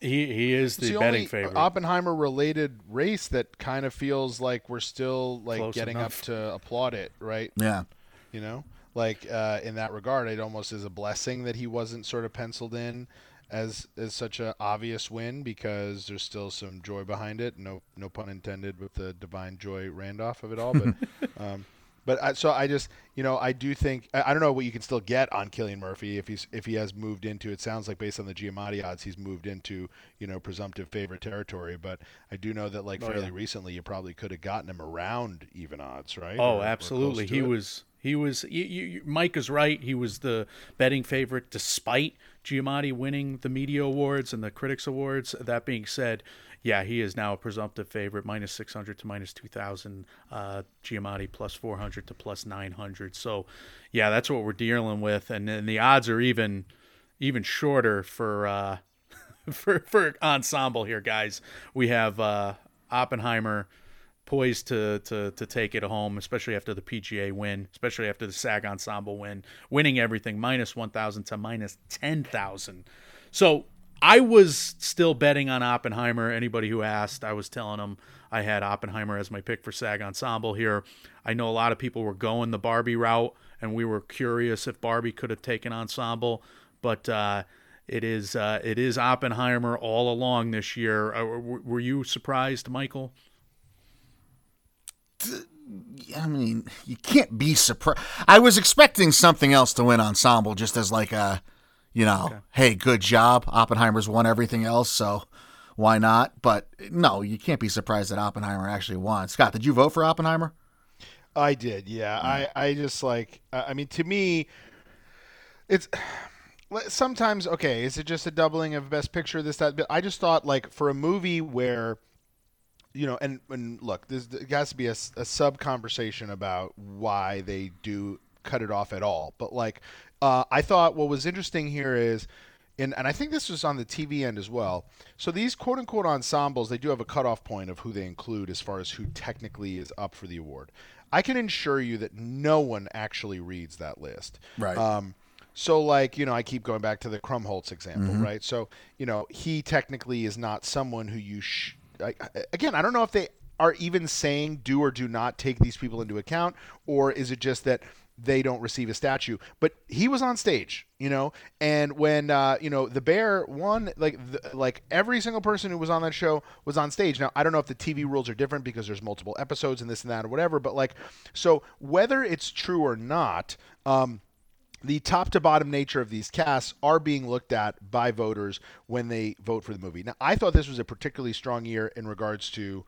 [SPEAKER 2] He he is the,
[SPEAKER 3] the
[SPEAKER 2] betting
[SPEAKER 3] only
[SPEAKER 2] favorite.
[SPEAKER 3] Oppenheimer related race that kind of feels like we're still like
[SPEAKER 2] Close
[SPEAKER 3] getting
[SPEAKER 2] enough.
[SPEAKER 3] up to applaud it, right?
[SPEAKER 1] Yeah.
[SPEAKER 3] You know, like uh, in that regard, it almost is a blessing that he wasn't sort of penciled in as as such an obvious win because there's still some joy behind it. No no pun intended with the Da'Vine Joy Randolph of it all, but. um, but I, so I just, you know, I do think I, I don't know what you can still get on Cillian Murphy if he's if he has moved into. It sounds like based on the Giamatti odds, he's moved into you know presumptive favorite territory. But I do know that like oh, fairly recently, you probably could have gotten him around even odds, right?
[SPEAKER 2] Oh,
[SPEAKER 3] Or- or
[SPEAKER 2] absolutely.
[SPEAKER 3] to
[SPEAKER 2] He
[SPEAKER 3] it.
[SPEAKER 2] was he was you, you- Mike is right. He was the betting favorite despite Giamatti winning the media awards and the critics awards. That being said, yeah, he is now a presumptive favorite, minus 600 to minus 2000, uh, Giamatti plus 400 to plus 900. So, yeah, that's what we're dealing with and then the odds are even even shorter for uh for for ensemble here, guys. We have uh Oppenheimer poised to, to to take it home, especially after the PGA win, especially after the SAG Ensemble win, winning everything minus one thousand to minus ten thousand. So I was still betting on Oppenheimer. Anybody who asked, I was telling them I had Oppenheimer as my pick for SAG Ensemble here. I know a lot of people were going the Barbie route, and we were curious if Barbie could have taken Ensemble, but. uh it is uh, it is Oppenheimer all along this year. Uh, were, were you surprised, Michael?
[SPEAKER 1] I mean, you can't be surprised. I was expecting something else to win ensemble, just as like a, you know, hey, good job. Oppenheimer's won everything else, so why not? But no, you can't be surprised that Oppenheimer actually won. Scott, did you vote for Oppenheimer?
[SPEAKER 3] I did, yeah. I, I just like, I mean, to me, it's sometimes okay. Is it just a doubling of Best Picture? This that, but I just thought like for a movie where, you know, and and look, there's, there has to be a, a sub conversation about why they do cut it off at all. But like, uh, I thought what was interesting here is. And, and I think this was on the TV end as well. So these quote unquote ensembles, they do have a cutoff point of who they include as far as who technically is up for the award. I can assure you that no one actually reads that list.
[SPEAKER 1] Right.
[SPEAKER 3] Um, so like you know, I keep going back to the Krumholtz example, right? So you know, he technically is not someone who you. Sh- I- again, I don't know if they are even saying do or do not take these people into account, or is it just that they don't receive a statue? But he was on stage, you know, and when uh, you know the bear won, like the, like every single person who was on that show was on stage. Now I don't know if the TV rules are different because there's multiple episodes and this and that or whatever, but like so whether it's true or not. Um, the top to bottom nature of these casts are being looked at by voters when they vote for the movie. Now, I thought this was a particularly strong year in regards to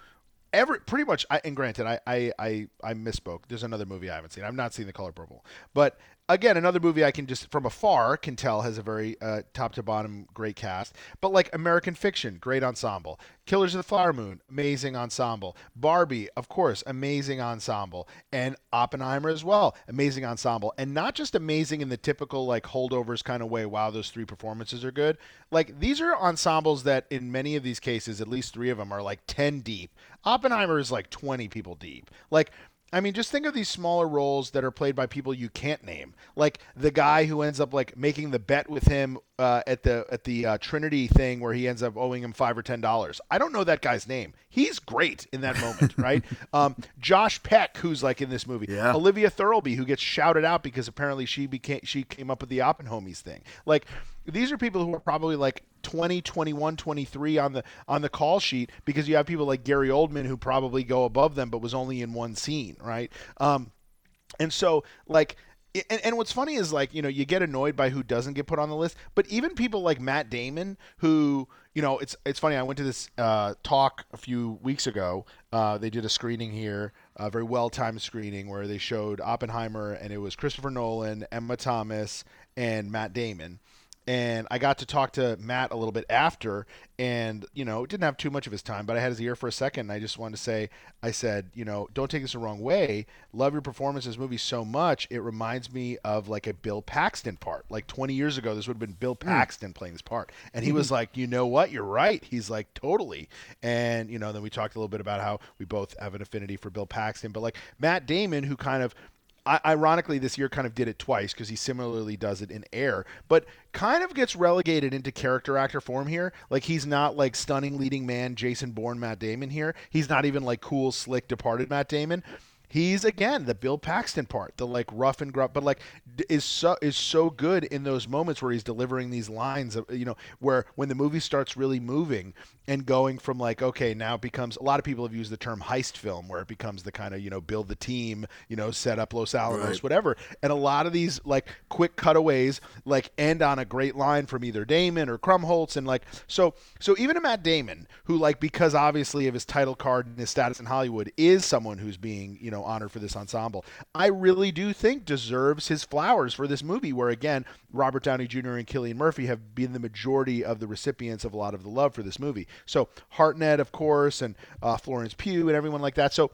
[SPEAKER 3] every pretty much. I, and granted, I, I I I misspoke. There's another movie I haven't seen. I've not seen The Color Purple, but again, another movie I can just from afar can tell has a very uh, top to bottom great cast. But like American Fiction, great ensemble. Killers of the Flower Moon, amazing ensemble. Barbie, of course, amazing ensemble, and Oppenheimer as well, amazing ensemble, and not just amazing in the typical like holdovers kind of way. Wow, those three performances are good. Like these are ensembles that in many of these cases, at least three of them are like ten deep. Oppenheimer is like twenty people deep. Like I mean, just think of these smaller roles that are played by people you can't name, like the guy who ends up like making the bet with him uh, at the at the uh, Trinity thing where he ends up owing him five or ten dollars. I don't know that guy's name. He's great in that moment, right? Um, Josh Peck, who's like in this movie,
[SPEAKER 1] Yeah.
[SPEAKER 3] Olivia Thirlby, who gets shouted out because apparently she became she came up with the Oppenhomies thing. Like these are people who are probably like 20, 21, 23 on the on the call sheet because you have people like Gary Oldman who probably go above them but was only in one scene, right? Um, and so like and, and what's funny is like you know you get annoyed by who doesn't get put on the list but even people like matt damon who you know it's it's funny i went to this uh, talk a few weeks ago uh, they did a screening here a very well timed screening where they showed oppenheimer and it was christopher nolan emma thomas and matt damon and I got to talk to Matt a little bit after, and you know, didn't have too much of his time, but I had his ear for a second. And I just wanted to say, I said, you know, don't take this the wrong way. Love your performance in this movie so much. It reminds me of like a Bill Paxton part. Like 20 years ago, this would have been Bill hmm. Paxton playing this part, and he was mm-hmm. like, you know what, you're right. He's like totally. And you know, then we talked a little bit about how we both have an affinity for Bill Paxton, but like Matt Damon, who kind of Ironically, this year kind of did it twice because he similarly does it in Air, but kind of gets relegated into character actor form here. Like he's not like stunning leading man Jason Bourne Matt Damon here. He's not even like cool, slick, departed Matt Damon. He's again the Bill Paxton part, the like rough and gruff, but like is so is so good in those moments where he's delivering these lines of you know where when the movie starts really moving and going from like okay now it becomes a lot of people have used the term heist film where it becomes the kind of you know build the team you know set up Los Alamos
[SPEAKER 1] Right.
[SPEAKER 3] whatever and a lot of these like quick cutaways like end on a great line from either Damon or Krumholtz and like so so even a Matt Damon who like because obviously of his title card and his status in Hollywood is someone who's being you know honored for this ensemble I really do think deserves his flowers for this movie where again Robert Downey Jr. and Cillian Murphy have been the majority of the recipients of a lot of the love for this movie so Hartnett of course and uh, Florence Pugh and everyone like that so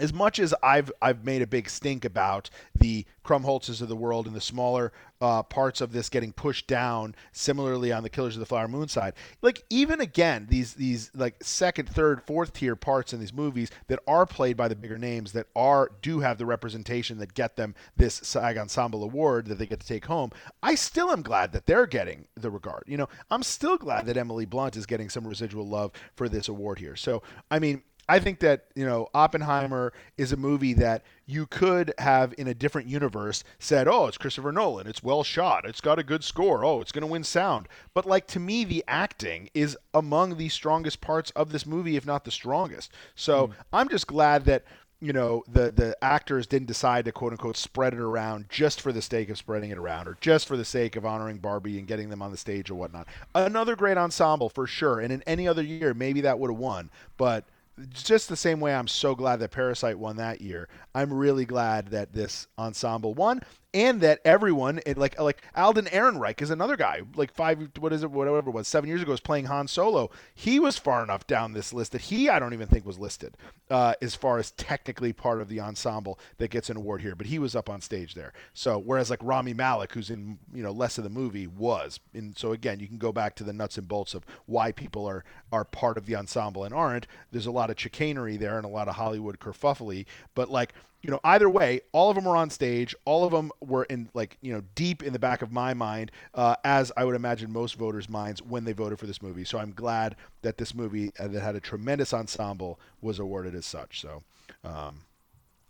[SPEAKER 3] as much as I've I've made a big stink about the Krumholtzes of the world and the smaller uh, parts of this getting pushed down, similarly on the Killers of the Flower Moon side, like even again these these like second, third, fourth tier parts in these movies that are played by the bigger names that are do have the representation that get them this SAG Ensemble award that they get to take home. I still am glad that they're getting the regard. You know, I'm still glad that Emily Blunt is getting some residual love for this award here. So I mean. I think that you know Oppenheimer is a movie that you could have in a different universe said, "Oh, it's Christopher Nolan. It's well shot. It's got a good score. Oh, it's going to win sound." But like to me, the acting is among the strongest parts of this movie, if not the strongest. So hmm. I'm just glad that you know the the actors didn't decide to quote unquote spread it around just for the sake of spreading it around or just for the sake of honoring Barbie and getting them on the stage or whatnot. Another great ensemble for sure. And in any other year, maybe that would have won, but just the same way I'm so glad that Parasite won that year. I'm really glad that this ensemble won and that everyone like like Alden Ehrenreich is another guy like five what is it whatever it was seven years ago was playing Han Solo. He was far enough down this list that he I don't even think was listed uh, as far as technically part of the ensemble that gets an award here, but he was up on stage there. So whereas like Rami Malek, who's in you know less of the movie, was and so again you can go back to the nuts and bolts of why people are are part of the ensemble and aren't. There's a lot of chicanery there and a lot of Hollywood kerfuffle, but like you know, either way, all of them were on stage. All of them were in like you know deep in the back of my mind, uh, as I would imagine most voters' minds when they voted for this movie. So I'm glad that this movie uh, that had a tremendous ensemble was awarded as such. So, um,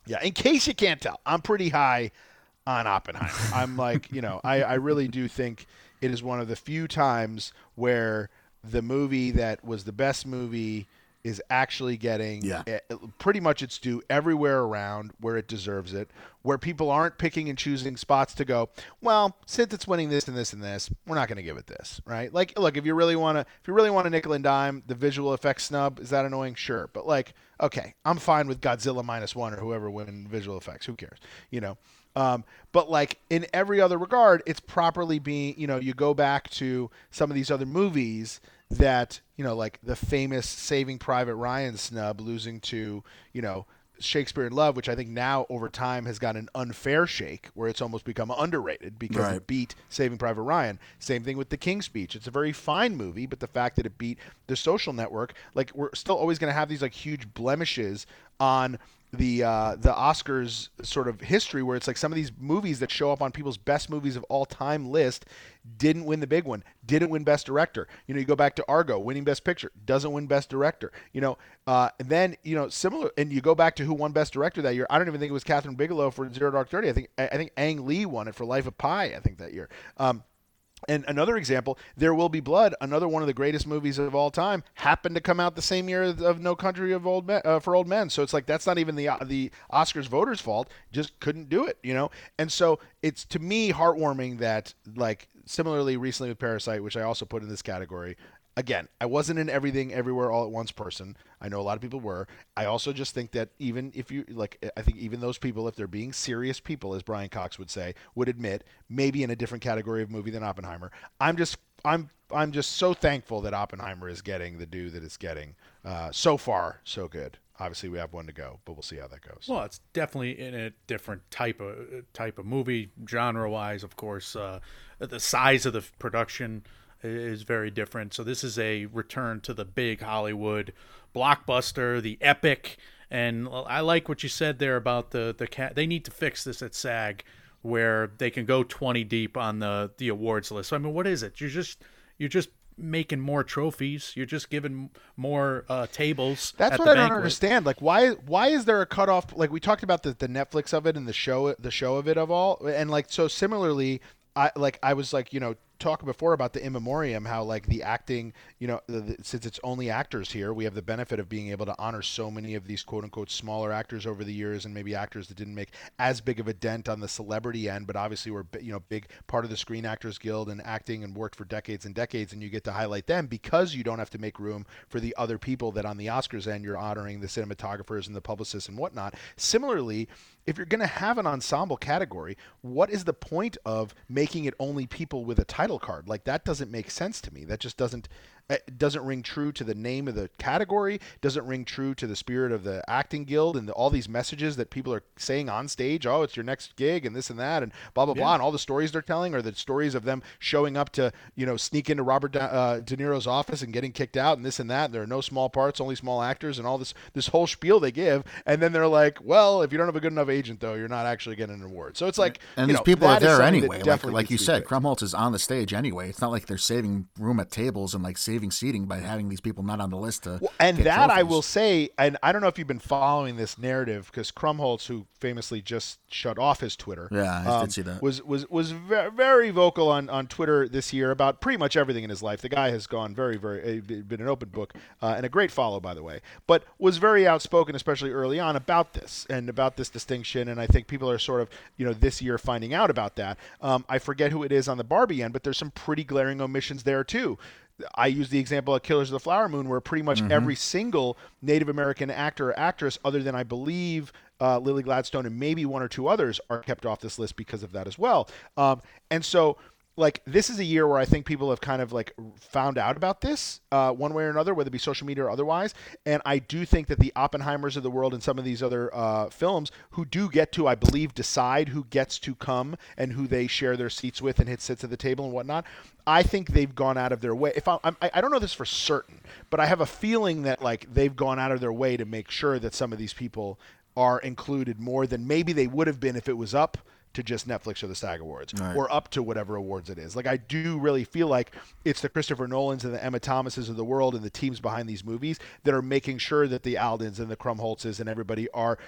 [SPEAKER 3] yeah. In case you can't tell, I'm pretty high on Oppenheimer. I'm like, you know, I, I really do think it is one of the few times where the movie that was the best movie is actually getting
[SPEAKER 1] Yeah.
[SPEAKER 3] eh, pretty much its due everywhere around where it deserves it, where people aren't picking and choosing spots to go, well, since it's winning this and this and this, we're not going to give it this, right? Like, look, if you really want to, if you really want a nickel and dime, the visual effects snub, is that annoying? Sure. But like, okay, I'm fine with Godzilla minus one or whoever win visual effects. Who cares? You know? Um, but like in every other regard, it's properly being, you know, you go back to some of these other movies that, you know, like the famous Saving Private Ryan snub losing to, you know, Shakespeare in Love, which I think now over time has got an unfair shake where it's almost become underrated because
[SPEAKER 1] Right.
[SPEAKER 3] it beat Saving Private Ryan. Same thing with The King's Speech. It's a very fine movie, but the fact that it beat The Social Network, like we're still always going to have these like huge blemishes on the uh, the Oscars sort of history where it's like some of these movies that show up on people's best movies of all time list didn't win the big one, didn't win best director. You know, you go back to Argo, winning best picture, doesn't win best director. You know, uh, and then you know similar, and you go back to who won best director that year. I don't even think it was Kathryn Bigelow for Zero Dark Thirty. I think I think Ang Lee won it for Life of Pi. I think that year. Um, and another example, There Will Be Blood, another one of the greatest movies of all time, happened to come out the same year of No Country of Old Men, uh, for Old Men. So it's like that's not even the uh, the Oscars voters' fault. Just couldn't do it, you know. And so it's to me heartwarming that like similarly recently with Parasite, which I also put in this category. Again, I wasn't an everything everywhere all at once person. I know a lot of people were. I also just think that even if you like, I think even those people, if they're being serious people, as Brian Cox would say, would admit maybe in a different category of movie than Oppenheimer. I'm just, I'm, I'm just so thankful that Oppenheimer is getting the due that it's getting. Uh, so far, so good. Obviously, we have one to go, but we'll see how that goes.
[SPEAKER 2] Well, it's definitely in a different type of type of movie, genre wise. Of course, uh, the size of the production is very different. So this is a return to the big Hollywood blockbuster, the epic. And I like what you said there about the the cat. They need to fix this at SAG, where they can go twenty deep on the the awards list. I mean, what is it? You're just you're just making more trophies. You're just giving more uh, tables.
[SPEAKER 3] That's
[SPEAKER 2] at
[SPEAKER 3] what I don't understand. Like, why why is there a cutoff? Like we talked about the, the Netflix of it and the show the show of it of all, and like so similarly, I like I was like you know talking before about the in memoriam how like the acting you know the, the, since it's only actors here we have the benefit of being able to honor so many of these quote unquote smaller actors over the years and maybe actors that didn't make as big of a dent on the celebrity end but obviously were you know big part of the screen actors guild and acting and worked for decades and decades and you get to highlight them because you don't have to make room for the other people that on the oscars end you're honoring the cinematographers and the publicists and whatnot. Similarly if you're going to have an ensemble category, what is the point of making it only people with a title card? Like that doesn't make sense to me. That just doesn't it doesn't ring true to the name of the category, doesn't ring true to the spirit of the acting guild and the, all these messages that people are saying on stage, oh, it's your next gig and this and that and blah blah blah and all the stories they're telling are the stories of them showing up to, you know, sneak into Robert De, uh, De Niro's office and getting kicked out and this and that. And there are no small parts, only small actors and all this this whole spiel they give and then they're like, well, if you don't have a good enough agent though, you're not actually getting an award. So it's like
[SPEAKER 1] And these
[SPEAKER 3] know,
[SPEAKER 1] people are there anyway. Like, like you
[SPEAKER 3] needs to be
[SPEAKER 1] said. Krumholtz is on the stage anyway. It's not like they're saving room at tables and like saving seating by having these people not on the list to.
[SPEAKER 3] Well, and that I will say, and I don't know if you've been following this narrative because Krumholtz, who famously just shut off his Twitter,
[SPEAKER 1] Yeah, I did see that.
[SPEAKER 3] was was was ve- very vocal on on Twitter this year about pretty much everything in his life. The guy has gone very very uh, been an open book uh, and a great follow by the way, but was very outspoken, especially early on about this and about this distinction. And I think people are sort of you know this year finding out about that. Um, I forget who it is on the Barbie end, but there's some pretty glaring omissions there too. I use the example of Killers of the Flower Moon, where pretty much every single Native American actor or actress, other than I believe uh, Lily Gladstone and maybe one or two others, are kept off this list because of that as well. Um, and so, like, this is a year where I think people have kind of like found out about this uh, one way or another, whether it be social media or otherwise. And I do think that the Oppenheimers of the world and some of these other uh, films who do get to, I believe, decide who gets to come and who they share their seats with and hit sits at the table and whatnot. I think they've gone out of their way. If I, I I don't know this for certain, but I have a feeling that like they've gone out of their way to make sure that some of these people are included more than maybe they would have been if it was up to just Netflix or the SAG Awards or up to whatever awards it is. Like I do really feel like it's the Christopher Nolans and the Emma Thomases of the world and the teams behind these movies that are making sure that the Aldens and the Krumholtzes and everybody are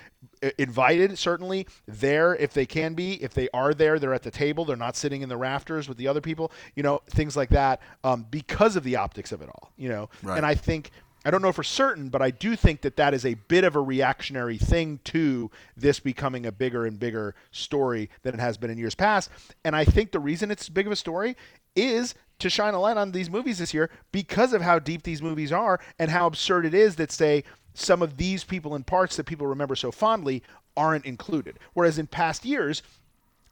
[SPEAKER 3] invited certainly there if they can be. If they are there, they're at the table. They're not sitting in the rafters with the other people. You know, things like that um, because of the optics of it all. You know,
[SPEAKER 1] Right.
[SPEAKER 3] and I think I don't know for certain, but I do think that that is a bit of a reactionary thing to this becoming a bigger and bigger story than it has been in years past. And I think the reason it's big of a story is to shine a light on these movies this year because of how deep these movies are and how absurd it is that say some of these people in parts that people remember so fondly aren't included. Whereas in past years,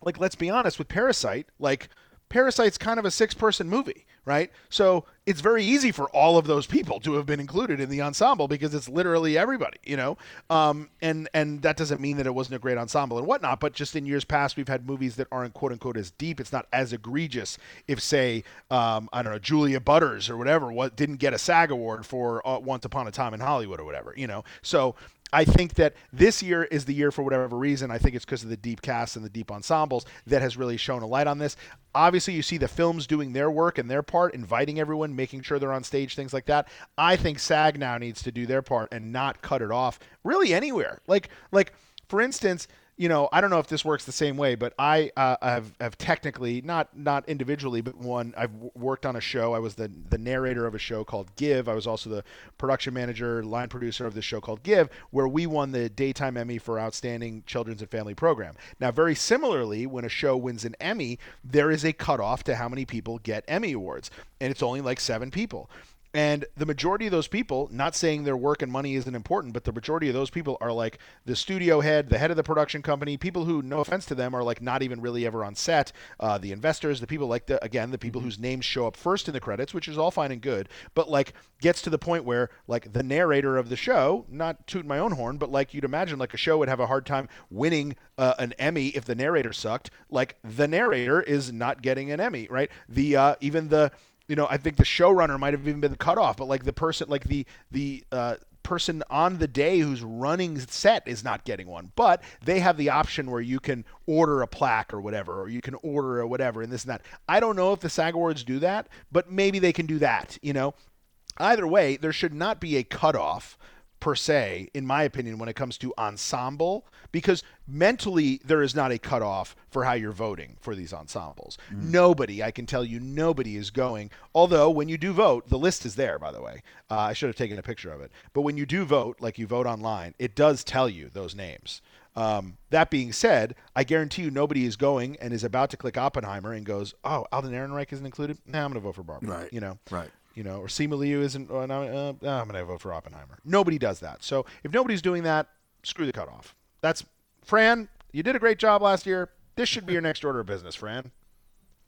[SPEAKER 3] like let's be honest with Parasite, like Parasite's kind of a six-person movie, right? So it's very easy for all of those people to have been included in the ensemble because it's literally everybody, you know. Um, and and that doesn't mean that it wasn't a great ensemble and whatnot, but just in years past, we've had movies that aren't quote unquote as deep. It's not as egregious if, say, um, I don't know, Julia Butters or whatever, what didn't get a SAG award for uh, Once Upon a Time in Hollywood or whatever, you know. So I think that this year is the year for whatever reason. I think it's because of the deep cast and the deep ensembles that has really shown a light on this. Obviously, you see the films doing their work and their part, inviting everyone, making sure they're on stage, things like that. I think SAG now needs to do their part and not cut it off really anywhere. Like, like for instance, you know, I don't know if this works the same way, but I uh, have, have technically not not individually, but one I've worked on a show. I was the the narrator of a show called Give. I was also the production manager, line producer of the show called Give, where we won the daytime Emmy for outstanding children's and family program. Now, very similarly, when a show wins an Emmy, there is a cutoff to how many people get Emmy awards, and it's only like seven people. And the majority of those people, not saying their work and money isn't important, but the majority of those people are like the studio head, the head of the production company, people who, no offense to them, are like not even really ever on set, uh, the investors, the people like the, again, the people whose names show up first in the credits, which is all fine and good, but like gets to the point where like the narrator of the show, not tooting my own horn, but like you'd imagine like a show would have a hard time winning uh, an Emmy if the narrator sucked. Like the narrator is not getting an Emmy, right? The, uh, even the, you know, I think the showrunner might have even been cut off, but like the person, like the the uh, person on the day who's running set is not getting one. But they have the option where you can order a plaque or whatever, or you can order a whatever, and this and that. I don't know if the SAG Awards do that, but maybe they can do that. You know, either way, there should not be a cutoff per se, in my opinion, when it comes to ensemble, because mentally there is not a cutoff for how you're voting for these ensembles. Nobody, I can tell you, nobody is going. Although when you do vote, the list is there, by the way. Uh, I should have taken a picture of it. But when you do vote, like you vote online, it does tell you those names. Um, that being said, I guarantee you nobody is going and is about to click Oppenheimer and goes, "Oh, Alden Ehrenreich isn't included. Nah, I'm going to vote for Barbara."
[SPEAKER 1] Right.
[SPEAKER 3] You know
[SPEAKER 1] Right.
[SPEAKER 3] You know, or Simu Liu isn't. Uh, uh, I'm going to vote for Oppenheimer. Nobody does that. So if nobody's doing that, screw the cutoff. That's Fran. You did a great job last year. This should be your next order of business, Fran.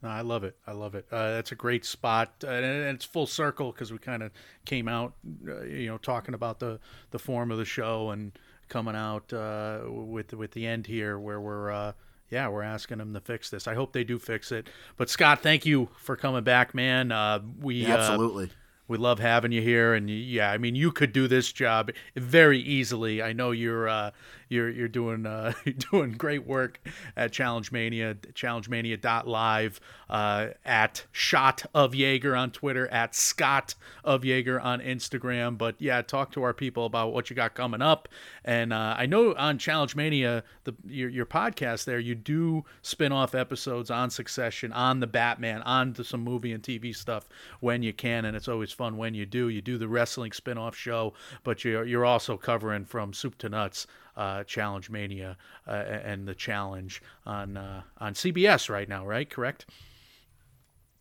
[SPEAKER 2] No, I love it. I love it. Uh, that's a great spot, uh, and and it's full circle because we kind of came out, uh, you know, talking about the the form of the show and coming out uh, with with the end here where we're. Uh, yeah, we're asking them to fix this. I hope they do fix it. But Scott, thank you for coming back, man. Uh, we uh,
[SPEAKER 1] Absolutely.
[SPEAKER 2] we love having you here, and yeah, I mean, you could do this job very easily. I know you're uh, you're you're doing uh, you're doing great work at Challenge Mania, ChallengeMania.live, uh, at Shot of Yager on Twitter, at Scott of Yager on Instagram. But yeah, talk to our people about what you got coming up. And uh, I know on Challenge Mania, the your, your podcast there, you do spin off episodes on Succession, on the Batman, on to some movie and TV stuff when you can, and it's always fun when you do. You do the wrestling spin off show, but you're you're also covering from soup to nuts. Uh, challenge Mania uh, and the challenge on uh, on CBS right now, right? Correct.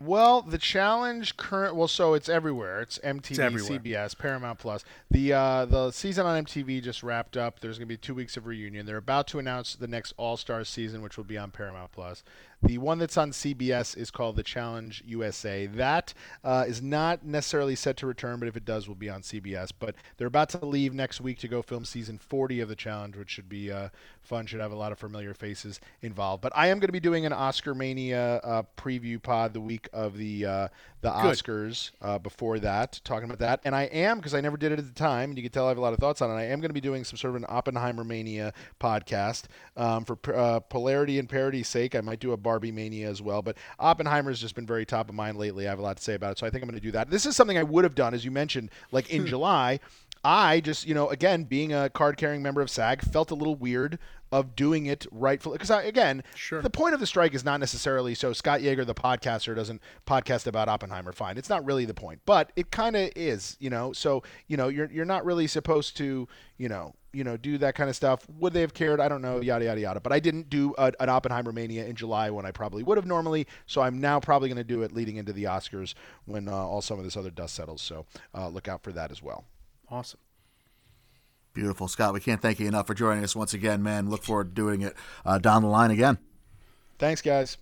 [SPEAKER 3] Well, the challenge current well, so it's everywhere. It's MTV,
[SPEAKER 2] everywhere.
[SPEAKER 3] CBS, Paramount Plus. The uh, the season on MTV just wrapped up. There's going to be two weeks of reunion. They're about to announce the next All Star season, which will be on Paramount Plus. The one that's on CBS is called The Challenge USA. That uh, is not necessarily set to return, but if it does, will be on CBS. But they're about to leave next week to go film season 40 of The Challenge, which should be uh, fun. Should have a lot of familiar faces involved. But I am going to be doing an Oscar Mania uh, preview pod the week of the uh, the Oscars uh, before that, talking about that. And I am because I never did it at the time, and you can tell I have a lot of thoughts on it. I am going to be doing some sort of an Oppenheimer Mania podcast um, for uh, polarity and parity's sake. I might do a Barbie Mania as well, but Oppenheimer has just been very top of mind lately. I have a lot to say about it, so I think I'm going to do that. This is something I would have done, as you mentioned, like in hmm. July. I just, you know, again, being a card carrying member of SAG, felt a little weird of doing it rightfully. Because, again,
[SPEAKER 2] Sure.
[SPEAKER 3] the point of the strike is not necessarily so Scott Yager, the podcaster, doesn't podcast about Oppenheimer. Fine. It's not really the point, but it kind of is, you know. So, you know, you're, you're not really supposed to, you know, you know, do that kind of stuff. Would they have cared? I don't know. Yada yada yada. But I didn't do a, an Oppenheimer mania in July when I probably would have normally. So I'm now probably going to do it leading into the Oscars when uh, all some of this other dust settles. So uh, look out for that as well.
[SPEAKER 2] Awesome.
[SPEAKER 1] Beautiful, Scott. We can't thank you enough for joining us once again, man. Look forward to doing it uh, down the line again.
[SPEAKER 3] Thanks, guys.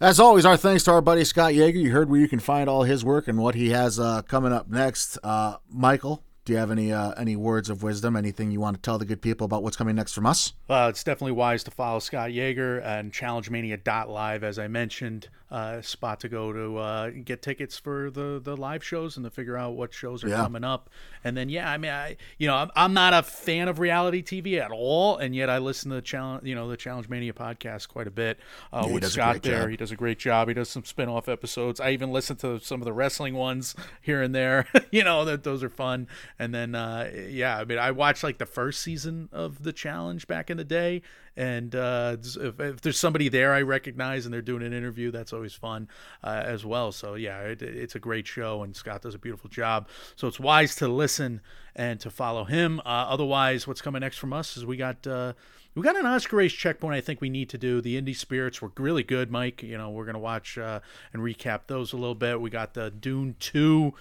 [SPEAKER 1] As always, our thanks to our buddy Scott Yager. You heard where you can find all his work and what he has uh, coming up next. Uh, Michael, do you have any uh, any words of wisdom? Anything you want to tell the good people about what's coming next from us?
[SPEAKER 2] Uh, it's definitely wise to follow Scott Yager and ChallengeMania.live, as I mentioned. uh, spot to go to uh, get tickets for the the live shows and to figure out what shows are
[SPEAKER 1] Yeah.
[SPEAKER 2] coming up. And then yeah, I mean, I you know I'm, I'm not a fan of reality TV at all, and yet I listen to the challenge you know the Challenge Mania podcast quite a bit uh,
[SPEAKER 1] he
[SPEAKER 2] with Scott there.
[SPEAKER 1] job.
[SPEAKER 2] He does a great job. He does some spin-off episodes. I even listen to some of the wrestling ones here and there. you know that those are fun. And then uh, yeah, I mean I watched like the first season of the challenge back in the day. And uh, if, if there's somebody there I recognize and they're doing an interview, that's always fun uh, as well. So yeah, it, it's a great show, and Scott does a beautiful job. So it's wise to listen and to follow him. Uh, otherwise, what's coming next from us is we got uh, we got an Oscar race checkpoint. I think we need to do the Indie Spirits were really good, Mike. You know, we're gonna watch uh, and recap those a little bit. We got the Dune two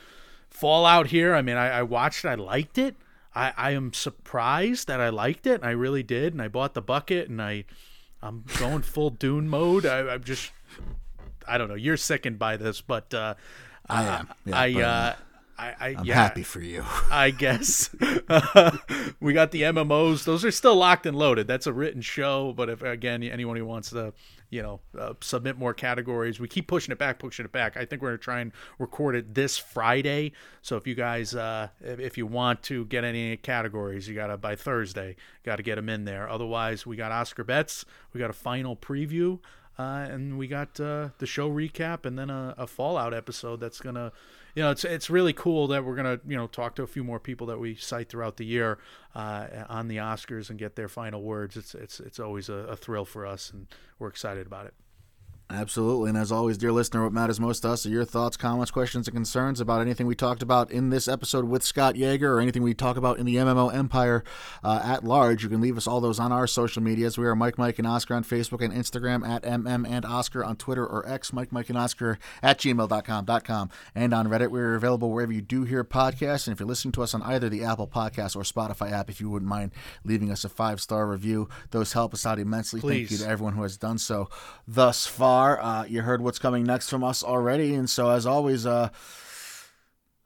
[SPEAKER 2] Fallout here. I mean, I, I watched it. I liked it. I, I am surprised that I liked it. and I really did. And I bought the bucket and I I'm going full Dune mode. I, I'm just I don't know. You're sickened by this, but uh,
[SPEAKER 1] I am. Yeah,
[SPEAKER 2] I uh, I, I
[SPEAKER 1] I'm
[SPEAKER 2] yeah,
[SPEAKER 1] happy for you.
[SPEAKER 2] I guess we got the MMOs; those are still locked and loaded. That's a written show, but if again anyone who wants to, you know, uh, submit more categories, we keep pushing it back, pushing it back. I think we're gonna try and record it this Friday. So if you guys, uh, if, you want to get any categories, you gotta by Thursday, got to get them in there. Otherwise, we got Oscar bets, we got a final preview. Uh, and we got uh, the show recap and then a, a Fallout episode that's gonna, you know, it's it's really cool that we're gonna you know talk to a few more people that we cite throughout the year uh, on the Oscars and get their final words. It's it's it's always a, a thrill for us, and we're excited about it.
[SPEAKER 1] Absolutely. And as always, dear listener, what matters most to us are your thoughts, comments, questions, and concerns about anything we talked about in this episode with Scott Yager or anything we talk about in the MMO empire uh, at large. You can leave us all those on our social medias. We are Mike, Mike, and Oscar on Facebook and Instagram, at MM and Oscar on Twitter or X, Mike, Mike, and Oscar at gmail.com, dot com, and on Reddit. We're available wherever you do hear podcasts. And if you're listening to us on either the Apple Podcast or Spotify app, if you wouldn't mind leaving us a five star review, those help us out immensely. Please. Thank you to everyone who has done so thus far. Uh, you heard what's coming next from us already, and so as always, uh,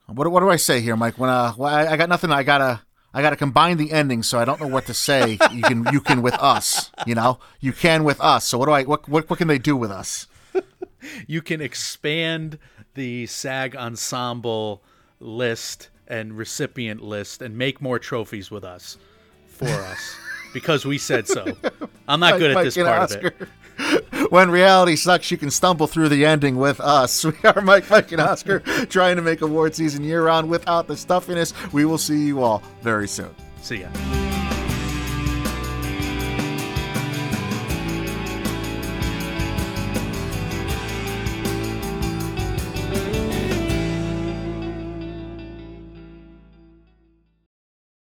[SPEAKER 1] what what do I say here, Mike? When uh, well, I, I got nothing. I gotta I gotta combine the endings, so I don't know what to say. you can you can with us, you know, you can with us. So what do I what what, what can they do with us?
[SPEAKER 2] You can expand the SAG ensemble list and recipient list and make more trophies with us for us because we said so. I'm not good at this
[SPEAKER 1] and
[SPEAKER 2] part of it.
[SPEAKER 1] When reality sucks, you can stumble through the ending with us. We are Mike, Mike, and Oscar trying to make award season year round without the stuffiness. We will see you all very soon.
[SPEAKER 2] See ya.